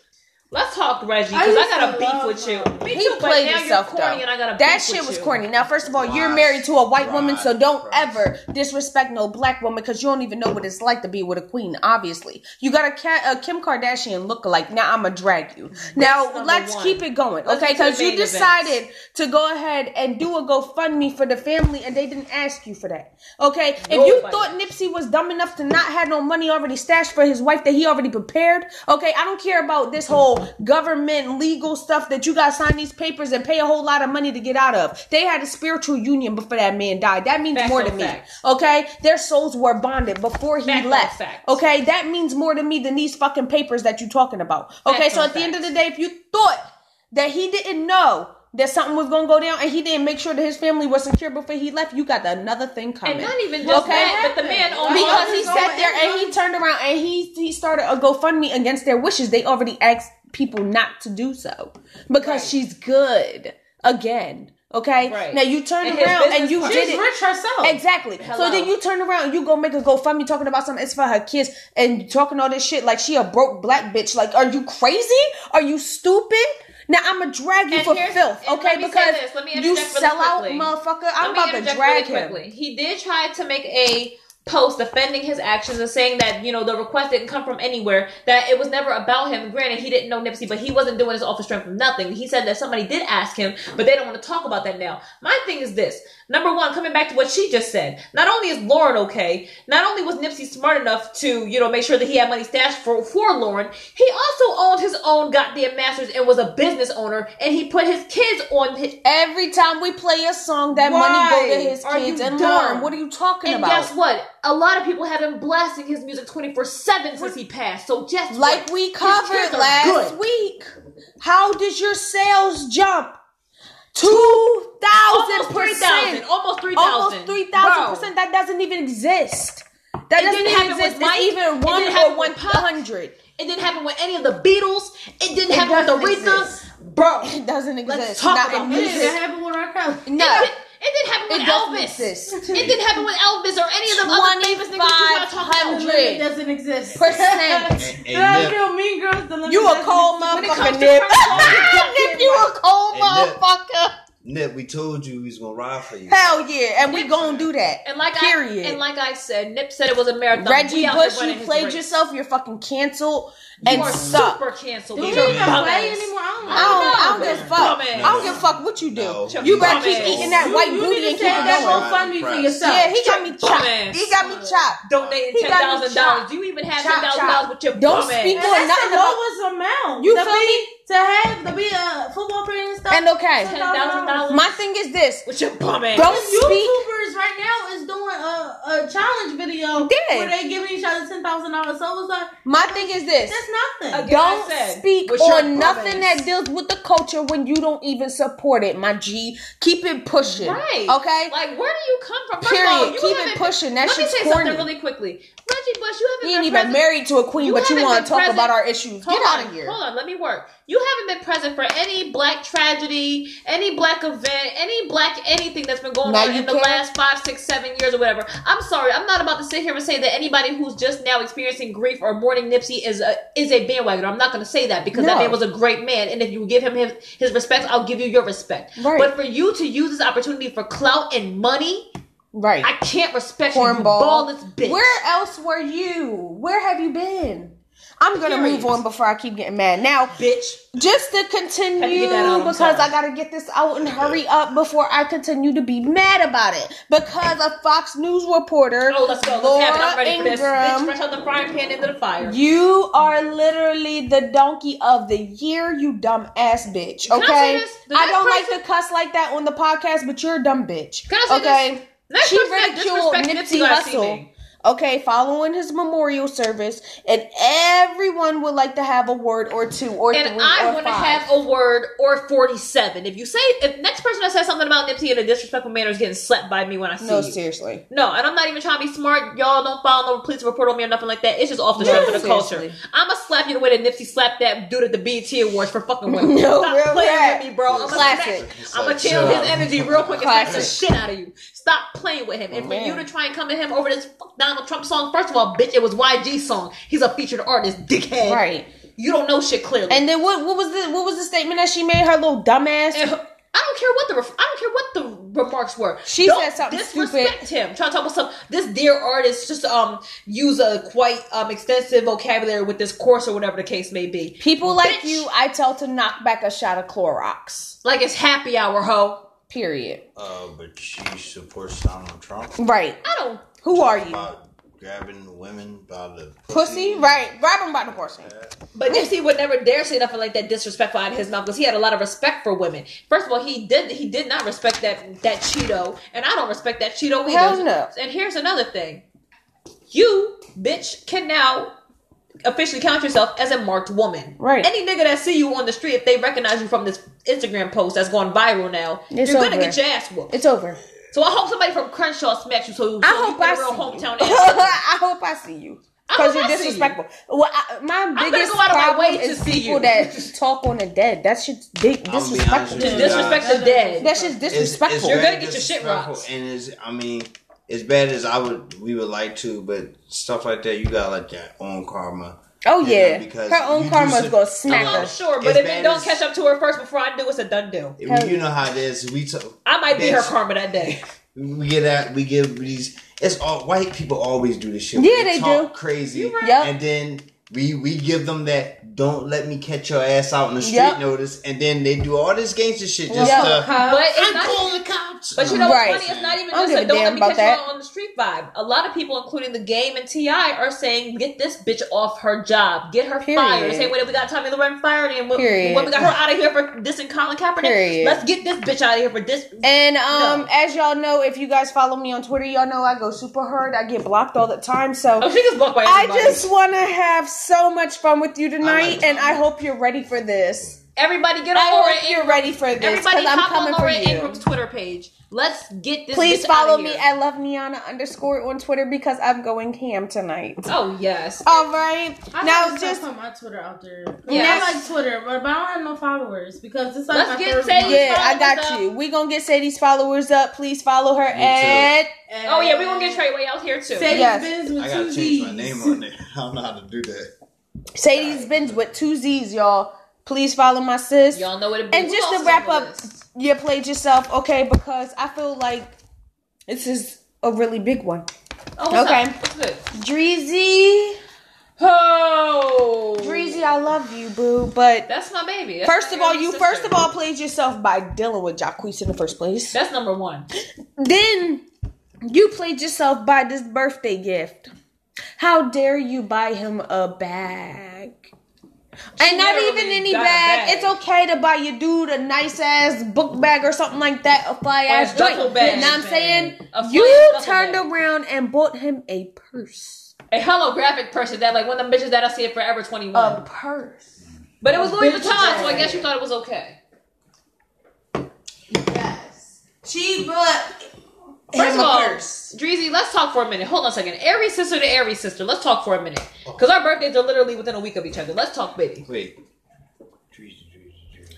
S2: Let's talk Reggie, because I,
S4: used
S2: got a
S4: to
S2: beef
S4: love
S2: with you.
S4: him.
S2: Me
S1: he
S2: too, but
S1: played
S2: now
S1: himself
S2: you're corny
S1: though.
S2: and I got a
S1: that shit
S2: with
S1: was
S2: you.
S1: corny. Now, first of all, you're married to a white woman, so don't
S3: Christ.
S1: ever disrespect no black woman because you don't even know what it's like to be with a queen. Obviously, you got a, Ka- a uh, Kim Kardashian lookalike. Now I'm gonna drag you. Now let's
S2: one.
S1: keep it going, okay?
S2: get to the
S1: Because you
S2: main
S1: decided to go ahead and do a GoFundMe for the family, and they didn't ask you for that, okay? If you
S2: Nobody.
S1: thought Nipsey was dumb enough to not have no money already stashed for his wife that he already prepared, okay? I don't care about this whole government legal stuff that you guys sign these papers and pay a whole lot of money to get out of. They had a spiritual union before that man died. That means
S2: Facts
S1: more to me,
S2: facts.
S1: okay? Their souls were bonded before he
S2: Facts
S1: left, okay? That means more to me than these fucking papers that you're talking about, okay? So at the end of the day, if you thought that he didn't know that something was gonna go down and he didn't make sure that his family was secure before he left, you got another thing coming.
S2: And not even just
S1: Okay.
S2: that, but the man on
S1: because he sat there and he turned around and he he started a GoFundMe against their wishes. They already asked people not to do so because
S2: Right.
S1: she's good again. Okay,
S2: Right.
S1: now you turn
S2: And
S1: around and you
S2: partner-
S1: did
S4: She's
S1: it
S4: rich herself.
S1: exactly. So then you turn around and you go make a GoFundMe talking about something. It's for her kids and talking all this shit like she a broke black bitch. Like, are you crazy? Are you stupid? Now I'm gonna drag you
S2: And
S1: for filth, okay?
S2: let me say
S1: Because
S2: this. Let me
S1: you
S2: really
S1: sell out, motherfucker. I'm about to drag
S2: really
S1: him.
S2: quickly. He did try to make a post defending his actions and saying that you know the request didn't come from anywhere that it was never about him. Granted he didn't know nipsey but he wasn't doing his off the strength of nothing. He said that somebody did ask him but they don't want to talk about that now. My thing is this number one coming back to what she just said not only is lauren okay not only was nipsey smart enough to you know make sure that he had money stashed for for lauren he also owned his own goddamn masters and was a business owner and he put his kids on his
S1: Every time we play a song, that
S2: Why
S1: money go to his kids. And
S2: dumb?
S1: Lauren, what are you talking
S2: And
S1: about?
S2: And guess what? A lot of people have been blasting his music 24 7 since he passed. So just
S1: like
S2: what?
S1: we covered last
S2: good.
S1: week. How did your sales jump? Two thousand
S2: Almost 3,000.
S1: percent.
S2: Almost 3,000.
S1: Almost three thousand percent. That doesn't even exist. That
S2: It
S1: doesn't even exist.
S2: Mike.
S1: It's even
S2: It
S1: one
S2: didn't
S1: or one
S2: with
S1: hundred.
S2: It didn't happen with any of the Beatles. It didn't
S1: It
S2: happen with
S1: doesn't
S2: Aretha.
S1: exist.
S2: Bro.
S1: It doesn't exist.
S2: Let's talk
S1: Not
S2: about
S1: in
S4: It didn't happen with R. Kelly.
S1: No.
S2: It, it didn't happen with
S1: It
S2: Elvis.
S1: exist.
S2: It didn't happen with Elvis or any of them other famous niggas that you want to talk about.
S1: 2500.
S4: It doesn't exist.
S1: Percent.
S3: And-
S4: Did I
S3: and
S4: feel Mean Girls? The
S1: You a
S4: Lemon
S1: cold motherfucker, Nip. Nip, you a cold motherfucker.
S3: Nip, we told you we was gonna ride for you.
S1: Hell yeah, and we gonna do that.
S2: And like
S1: Period.
S2: I and like I said, Nip said it was a marathon.
S1: Reggie
S2: We
S1: Bush, you played
S2: race.
S1: yourself. You're fucking canceled
S2: You
S1: and
S2: are
S1: suck.
S2: super canceled.
S4: Do you
S2: your
S4: even play anymore? I don't know.
S1: I don't, I don't give a fuck.
S2: Dumbass.
S1: I don't give a fuck what you do.
S3: No.
S1: You better keep eating that
S4: You-
S1: white
S4: you
S1: booty and
S4: to
S1: keep
S4: take
S1: it
S4: that
S1: going.
S4: GoFundMe for
S3: Right.
S4: yourself.
S1: Yeah, he got me chopped.
S2: Dumbass.
S1: He got me chopped.
S2: Donating
S1: He
S2: ten
S1: got
S2: thousand dollars. Do you even have
S1: Chop,
S2: ten thousand dollars with your
S1: Don't speak on
S4: That's
S1: nothing
S4: the
S1: about-
S4: lowest amount.
S1: You feel me?
S4: to have to be a football player and stuff.
S1: And okay,
S2: $10,000?
S1: my thing is this:
S2: With your bum ass.
S1: don't
S4: Those
S1: speak.
S4: YouTubers right now is doing a, a challenge video
S1: Yeah.
S4: where they giving each other ten thousand dollars. So it's like
S1: My thing is this:
S4: that's nothing.
S2: Again,
S1: don't
S2: said,
S1: speak
S2: with your
S1: on nothing
S2: promise.
S1: that deals with the culture when you don't even support it, my G. Keep it pushing,
S2: Right.
S1: Okay.
S2: Like, where do you come from? First
S1: Period.
S2: Of all, you
S1: Keep it pushing. That
S2: Let me
S1: shit's
S2: say
S1: corny.
S2: something really quickly. Reggie Bush, you haven't
S1: You ain't
S2: been
S1: even
S2: present-
S1: married to a queen,
S2: You
S1: but you want to talk
S2: present-
S1: about our issues.
S2: Hold
S1: Get
S2: on,
S1: out of here.
S2: Hold on, let me work. You haven't been present for any black tragedy, any black event, any black anything that's been going
S1: Now
S2: on in the last five, six, seven years or whatever. I'm sorry, I'm not about to sit here and say that anybody who's just now experiencing grief or mourning Nipsey is a is a bandwagon. I'm not going to say that because that man was a great man, and if you give him his, his respect, I'll give you your respect.
S1: Right.
S2: But for you to use this opportunity for clout and money,
S1: Right.
S2: I can't respect you, you
S1: Cornball.
S2: ballless bitch.
S1: Where else were you? Where have you been? I'm gonna
S2: Period.
S1: move on before I keep getting mad. Now,
S2: bitch?
S1: just to continue
S2: get that out, I'm
S1: because. I gotta get this out and hurry up before I continue to be mad about it. Because a Fox News reporter,
S2: Oh, let's go. Let's
S1: Laura
S2: have it. I'm ready for this. Bitch,
S1: Ingraham,
S2: fresh out the frying pan into the fire.
S1: you are literally the donkey of the year, you dumb ass bitch.
S2: I
S1: Okay,
S2: this?
S1: I don't
S2: person-
S1: like to cuss like that on the podcast, but you're a dumb bitch.
S2: I
S1: okay,
S2: this? Next
S1: she ridiculed
S2: disrespects
S1: Nipsey
S2: Nipsey Hussle.
S1: Hussle. Okay, following his memorial service, and everyone would like to have a word or two or
S2: And
S1: three
S2: I
S1: or
S2: want to
S1: five.
S2: have a word or 47. If you say, if next person that says something about Nipsey in a disrespectful manner is getting slapped by me when I see
S1: no,
S2: you.
S1: seriously.
S2: No, and I'm not even trying to be smart. Y'all don't file no police report on me or nothing like that. It's just off the
S1: No,
S2: strength of the culture. I'm gonna slap you the way that Nipsey slapped that dude at the BET Awards for fucking women.
S1: No,
S2: Stop
S1: real
S2: playing
S1: rap.
S2: with me, bro. I'm gonna
S1: Classic.
S2: I'm gonna
S3: Like,
S2: channel
S3: chill
S2: his energy real quick and slap the
S1: Classic.
S2: shit out of you. Stop playing with him. And for
S1: Man.
S2: you to try and come at him over this Donald Trump song, first of all, bitch, it was YG's song. He's a featured artist, dickhead.
S1: Right.
S2: You don't know shit clearly.
S1: And then what? What was the what was the statement that she made? Her little dumbass.
S2: I don't care what the ref- I don't care what the remarks were.
S1: She
S2: Don't
S1: said something
S2: disrespect him. Trying to talk about some this dear artist just um use a quite um extensive vocabulary with this course or whatever the case may be.
S1: People like you, I tell to knock back a shot of Clorox.
S2: Like it's happy hour, ho.
S1: Period.
S3: Uh, but she supports Donald Trump.
S1: Right.
S2: I don't.
S1: Who are you?
S3: About grabbing women by the
S1: Pussy? Right. Grab him by the pussy.
S2: But Nipsey would never dare say nothing like that disrespectful out of his mouth because he had a lot of respect for women. First of all, he did he did not respect that that Cheeto, and I don't respect that Cheeto either.
S1: Hell no.
S2: And here's another thing: you bitch can now officially count yourself as a marked woman.
S1: Right.
S2: Any nigga that see you on the street, if they recognize you from this Instagram post that's going viral now,
S1: It's
S2: you're gonna get your ass whooped.
S1: It's over.
S2: So I hope somebody from Crenshaw smacks you so, so
S1: I hope
S2: get
S1: I
S2: a real
S1: see
S2: hometown
S1: you. I hope I see you. Because you're
S2: I see you.
S1: disrespectful. Well, I, my
S2: gonna
S1: biggest
S2: go out of my
S1: problem
S2: way to
S1: is
S2: see
S1: people
S2: you.
S1: that talk on the dead. That shit's di-
S3: be honest
S1: disrespectful.
S2: Just
S3: you.
S2: disrespect the uh, dead.
S1: That shit's disrespectful.
S2: You're gonna get your shit
S3: disrespectful,
S2: rocked.
S3: And is I mean, as bad as I would, we would like to, but stuff like that, you got like your own karma.
S1: oh
S3: you know,
S1: yeah,
S3: because
S1: her own
S3: you do
S1: karma's gonna smack
S2: I'm
S1: her.
S2: sure, but if it don't
S3: as-
S2: catch up to her first before I do, it's a done deal.
S3: You
S1: yeah.
S3: know how it is. We t-
S2: I might be her karma that day.
S3: we get that. we give these. It's all white people always do this shit.
S1: Yeah, they
S3: talk
S1: do.
S3: crazy,
S2: You right.
S1: Yep.
S3: and then we we give them that. Don't let me catch your ass out in the street
S1: Yep.
S3: notice, and then they do all this gangster shit just
S1: Yep.
S3: to.
S2: But it's
S3: I'm
S2: not.
S3: calling the cops.
S2: But you know
S1: Right.
S2: what's funny? It's not even
S1: don't
S2: just a
S1: a
S2: don't let me
S1: about
S2: catch you out on the street vibe. A lot of people, including the game and T.I, are saying, "Get this bitch off her job. Get her
S1: Period.
S2: fired." Same way that we got Tomi Lahren fired, and when,
S1: Period.
S2: when we got her out of here for dissing Colin Kaepernick,
S1: Period.
S2: let's get this bitch out of here for this.
S1: And um,
S2: No.
S1: as y'all know, if you guys follow me on Twitter, y'all know I go super hard. I get blocked all the time. So
S2: Oh, she gets blocked by
S1: I just want to have so much fun with you tonight,
S3: like
S1: and I hope you're ready for this.
S2: everybody get
S1: I
S2: on Laura
S1: hope you're
S2: Ingraham.
S1: ready for this because
S2: Everybody
S1: I'm
S2: hop on
S1: coming for
S2: Laura
S1: you.
S2: Ingraham's Twitter page. Let's get this.
S1: Please
S2: bitch
S1: follow
S2: outta
S1: me
S2: here.
S1: at Love Niana underscore on Twitter because I'm going ham tonight.
S2: Oh yes.
S1: All right,
S4: I
S1: now
S4: have
S1: just
S4: put my Twitter out there.
S2: Yes.
S4: I like Twitter, but, but I don't have no followers because it's like
S2: Let's
S4: my
S2: get
S4: third
S2: Sadie-
S1: yeah, I got
S2: up.
S1: you. We gonna get Sadie's followers up. Please follow her
S3: too.
S1: at
S4: And
S2: Oh yeah, we gonna get Treyway out here too.
S4: Sadie's
S1: Yes.
S4: Benz with
S3: I
S4: two
S3: gotta change my
S4: Z's.
S3: name on there. I don't know how to do that.
S1: Sadie's Benz with two Z's, y'all. Please follow my sis.
S2: Y'all know what it be.
S1: And
S2: Who
S1: just to wrap up,
S2: list?
S1: You played yourself, okay? Because I feel like this is a really big one.
S2: Oh,
S1: Okay.
S2: up? What's good?
S1: Dreezy,
S2: Oh,
S1: Dreezy, I love you, boo. But
S2: That's my baby. That's
S1: first
S2: my
S1: of all, you
S2: sister.
S1: first of all played yourself by dealing with Jacquees in the first place.
S2: That's number one.
S1: Then you played yourself by this birthday gift. How dare you buy him a bag? And not
S2: literally
S1: even any bag.
S2: bag.
S1: It's okay to buy your dude a nice ass book bag or something like that, a fly ass
S2: a duffel
S1: joint.
S2: bag.
S1: Now I'm saying you turned
S2: bag.
S1: around and bought him a purse.
S2: A holographic person that like one of them bitches that I see at Forever 21.
S1: A purse.
S2: but it was Louis
S4: bitch
S2: Vuitton, so I guess you thought it was okay.
S1: Yes. She bought
S2: First of all,
S1: purse.
S2: Dreezy, let's talk for a minute. Hold on a second. Aries sister to Aries sister. Let's talk for a minute. Oh. Because our birthdays are literally within a week of each other. Let's talk baby.
S3: Wait.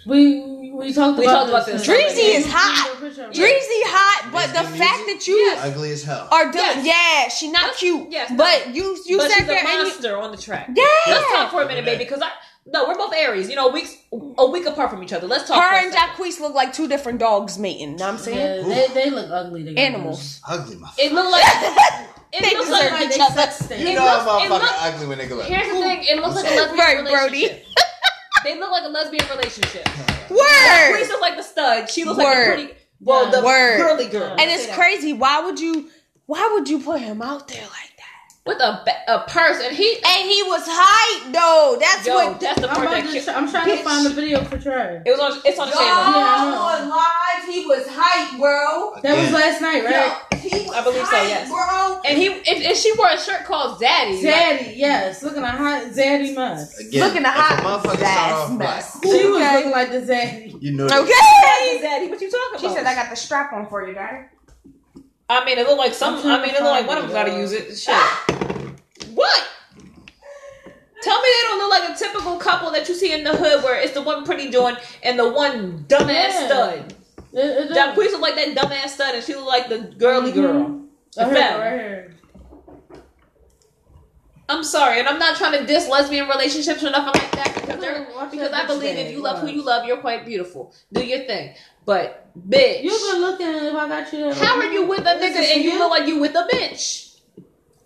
S4: We we talked
S2: We
S4: about
S2: talked about
S4: this.
S2: this.
S1: Dreezy is hot.
S4: Dreezy.
S1: Dreezy hot, but the
S3: Dreezy
S1: fact that you
S3: Ugly as hell.
S1: are doing,
S2: Yes.
S1: yeah, she not
S2: Yes,
S1: cute.
S2: yes, no.
S1: but you you
S2: but
S1: sat
S2: she's
S1: there
S2: a
S1: and you,
S2: monster on the track.
S1: yeah.
S2: Let's talk for a minute, baby, because I no, we're both Aries. You know, weeks a week apart from each other. Let's talk. for
S1: Her
S2: a
S1: and. Jacquees look like two different dogs mating. Know what I'm saying?
S4: Yeah, they, they look ugly together.
S1: Animals.
S3: Ugly motherfucker.
S2: It looked like it
S1: They
S2: looks
S1: deserve
S2: like
S1: each other.
S4: sex.
S3: You
S2: it
S3: know
S2: looks-
S3: a
S2: it
S3: motherfucker
S2: looks-
S3: ugly when they go
S2: Here's the thing. It looks like a lesbian
S1: Right, Brody.
S2: relationship. They look like a lesbian relationship.
S1: Word.
S2: Reese looks like the stud. She looks like a pretty well, the
S1: Word.
S2: girly girl.
S1: And it's crazy. Why would you? Why would you put him out there like that?
S2: With a ba- a purse, and he
S1: And he was hype though. That's
S2: yo,
S1: what.
S2: that's the
S4: I'm,
S2: part that
S4: to I'm trying
S2: Bitch.
S4: to find the video for Trey.
S2: it was on. It's on the
S1: Y'all
S2: channel.
S4: Yeah, I know.
S1: on live, he was hype, bro.
S4: That was last night, right?
S1: Yo, he was
S2: I believe so, yes.
S1: bro.
S2: And he and, and she wore a shirt called Zaddy. like-
S4: yes, looking a hot Zaddy mess.
S3: Again,
S1: Looking
S3: a
S1: hot
S3: motherfucker start
S1: ass
S3: off
S1: mess.
S4: She was looking like the Zaddy.
S3: You know.
S1: Okay.
S2: Zaddy, what you talking about?
S1: She said, "I got the strap on for you, daddy."
S2: I mean, it looked like some. I mean, it looked like one of them got to use it. Shit. what? Tell me they don't look like a typical couple that you see in the hood, where it's the one pretty joint and the one dumbass
S4: Yeah.
S2: stud.
S4: It, it,
S2: Jacquees look like that dumbass stud, and she look like the girly girl.
S4: Right
S2: The
S4: right.
S2: I'm sorry, and I'm not trying to diss lesbian relationships or nothing like that because because I believe if you love who you love, you're quite beautiful. Do your thing, but bitch,
S4: You been looking if I got you. that-
S2: how are you with a
S4: This
S2: nigga and you
S4: you?
S2: look like you with a bitch?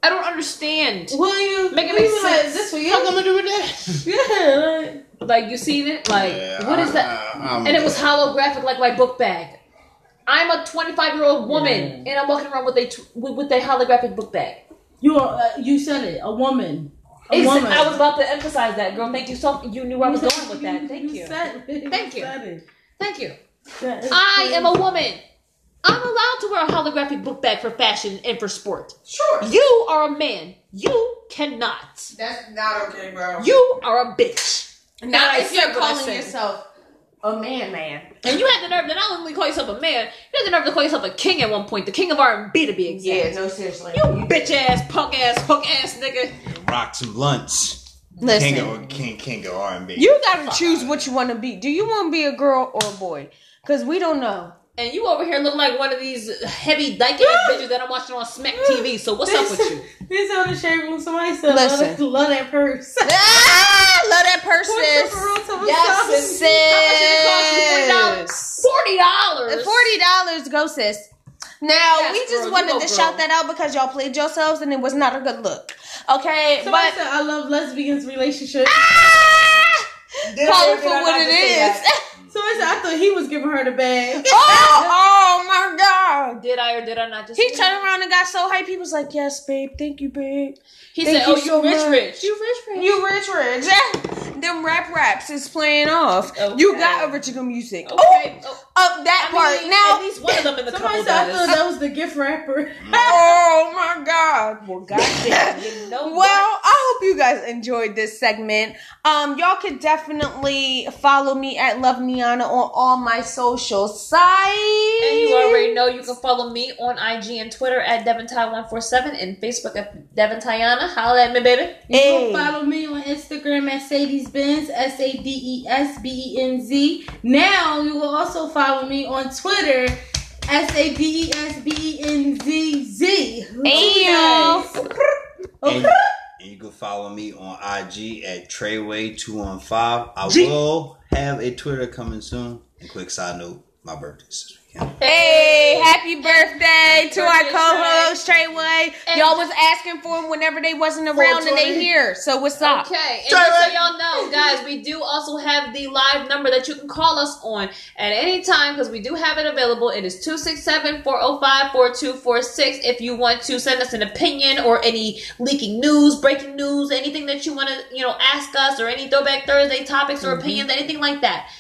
S2: I don't understand.
S4: Will you
S2: Make it
S4: will
S2: make
S4: you be like this for you?
S3: How come I do with that?
S4: Yeah, like
S2: Like you seen it? Like
S3: Yeah,
S2: what is
S3: I-
S2: that?
S3: I-
S2: and it was holographic, like my book bag. I'm a 25 year old woman,
S4: Yeah.
S2: and I'm walking around with a with, with a holographic book bag.
S4: you are, uh, you said it. A woman. A
S2: Exa-
S4: woman.
S2: I was about to emphasize that, girl. Thank you so. You knew where I was going with that. Thank you.
S4: Said it.
S2: Thank you.
S4: said it.
S2: Thank you.
S4: That is
S2: I am a woman. I'm allowed to wear a holographic book bag for fashion and for sport.
S1: Sure.
S2: You are a man. You cannot.
S1: That's not okay, bro.
S2: You are a bitch.
S1: Not
S2: I
S1: if you're
S2: said what I
S1: calling yourself a man, man.
S2: And you had the nerve to not only call yourself a man, you had the nerve to call yourself a king at one point, the king of R&B to be exact.
S1: Yeah, no, seriously.
S2: You bitch ass, punk ass, hook ass nigga.
S3: Rock some blunts.
S1: Listen.
S3: King of King King of R and B.
S1: You gotta choose what you want to be. Do you want to be a girl or a boy? Because we don't know.
S2: And you over here look like one of these heavy dyke ass bitches that I'm watching on Smack TV. So what's up with you?
S4: This on the shade room. Somebody said,
S1: Listen.
S4: love, that, love that purse.
S1: Ah, love that person.
S2: Yes,
S1: sis.
S2: How much did it cost you? Forty dollars.
S1: Forty dollars, go sis. Now
S2: Yes,
S1: we just
S2: you
S1: wanted to
S2: girl.
S1: shout that out because y'all played yourselves and it was not a good look. Okay,
S4: Somebody
S1: but
S4: said, I love lesbians relationship.
S1: ah,
S2: Did
S1: call it for what
S2: not
S1: it
S2: just say
S1: is.
S2: that?
S4: Somebody said, I thought he was giving her the bag.
S1: oh, oh my god.
S2: Did I or did I not just?
S1: He turned
S2: that?
S1: around and got so hype. He was like, "Yes, babe. Thank you, babe.
S2: He
S1: Thank
S2: said,
S1: you
S2: "Oh, you
S1: so
S2: rich,
S1: much.
S2: rich. You rich, rich.
S1: You rich, rich. Them rap raps is playing off.
S2: Okay.
S1: You got original music.
S2: Okay.
S1: Oh,
S2: Oh,
S1: up that
S2: I
S1: part
S2: mean,
S1: now.
S2: at least one of them in the
S4: Somebody
S2: couple
S4: said, I thought that was the gift rapper.
S1: oh my god.
S2: Well, goddamn, you know
S1: Well,
S2: what?
S1: I hope you guys enjoyed this segment. Um, y'all could definitely follow me at Love Niana on all my social sites.
S2: And you already know you can follow me on IG and Twitter at DevonTy147 and Facebook at Devon Tyana. Holla at me, baby.
S4: You
S1: Hey.
S4: can follow me on Instagram at Sadie's Benz, S A D E S B E N Z. Now you will also follow me on Twitter, S A D E S B E N Z Z.
S1: Damn.
S3: Oh, and, and you can follow me on IG at Treyway215. I
S2: G-
S3: will have a Twitter coming soon. And quick side note, my birthday this weekend.
S1: Hey, happy birthday! Treyway to our co-host Treyway.
S2: And-
S1: Y'all was asking for him whenever they wasn't around and they here. So what's up?
S2: Okay, and
S3: Try
S2: just so y'all know, guys, we do also have the live number that you can call us on at any time because we do have it available. It is 267-405-4246 if you want to send us an opinion or any leaking news, breaking news, anything that you want to, you know, ask us or any Throwback Thursday topics or mm-hmm. opinions, anything like that.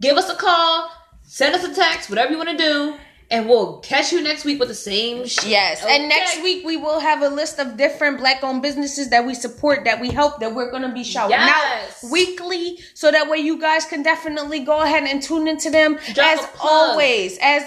S2: Give us a call, send us a text, whatever you want to do, and we'll catch you next week with the same shit.
S1: Yes, and next week we will have a list of different black-owned businesses that we support, that we help, that we're gonna be shouting
S2: Yes.
S1: out weekly, so that way you guys can definitely go ahead and tune into them.
S2: Drop
S1: as always, as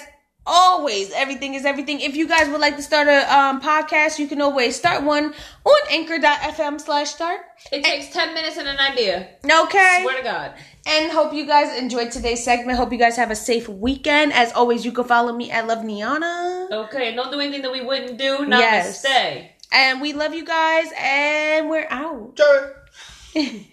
S1: always, everything is everything. If you guys would like to start a um, podcast, you can always start one on Anchor.fm slash start.
S2: It takes 10 minutes and an idea.
S1: Okay.
S2: Swear to God.
S1: And hope you guys enjoyed today's segment. Hope you guys have a safe weekend. As always, you can follow me at Love Niana.
S2: Okay, don't do anything that we wouldn't do. Namaste.
S1: Yes. And we love you guys, and we're out.
S3: Jerry.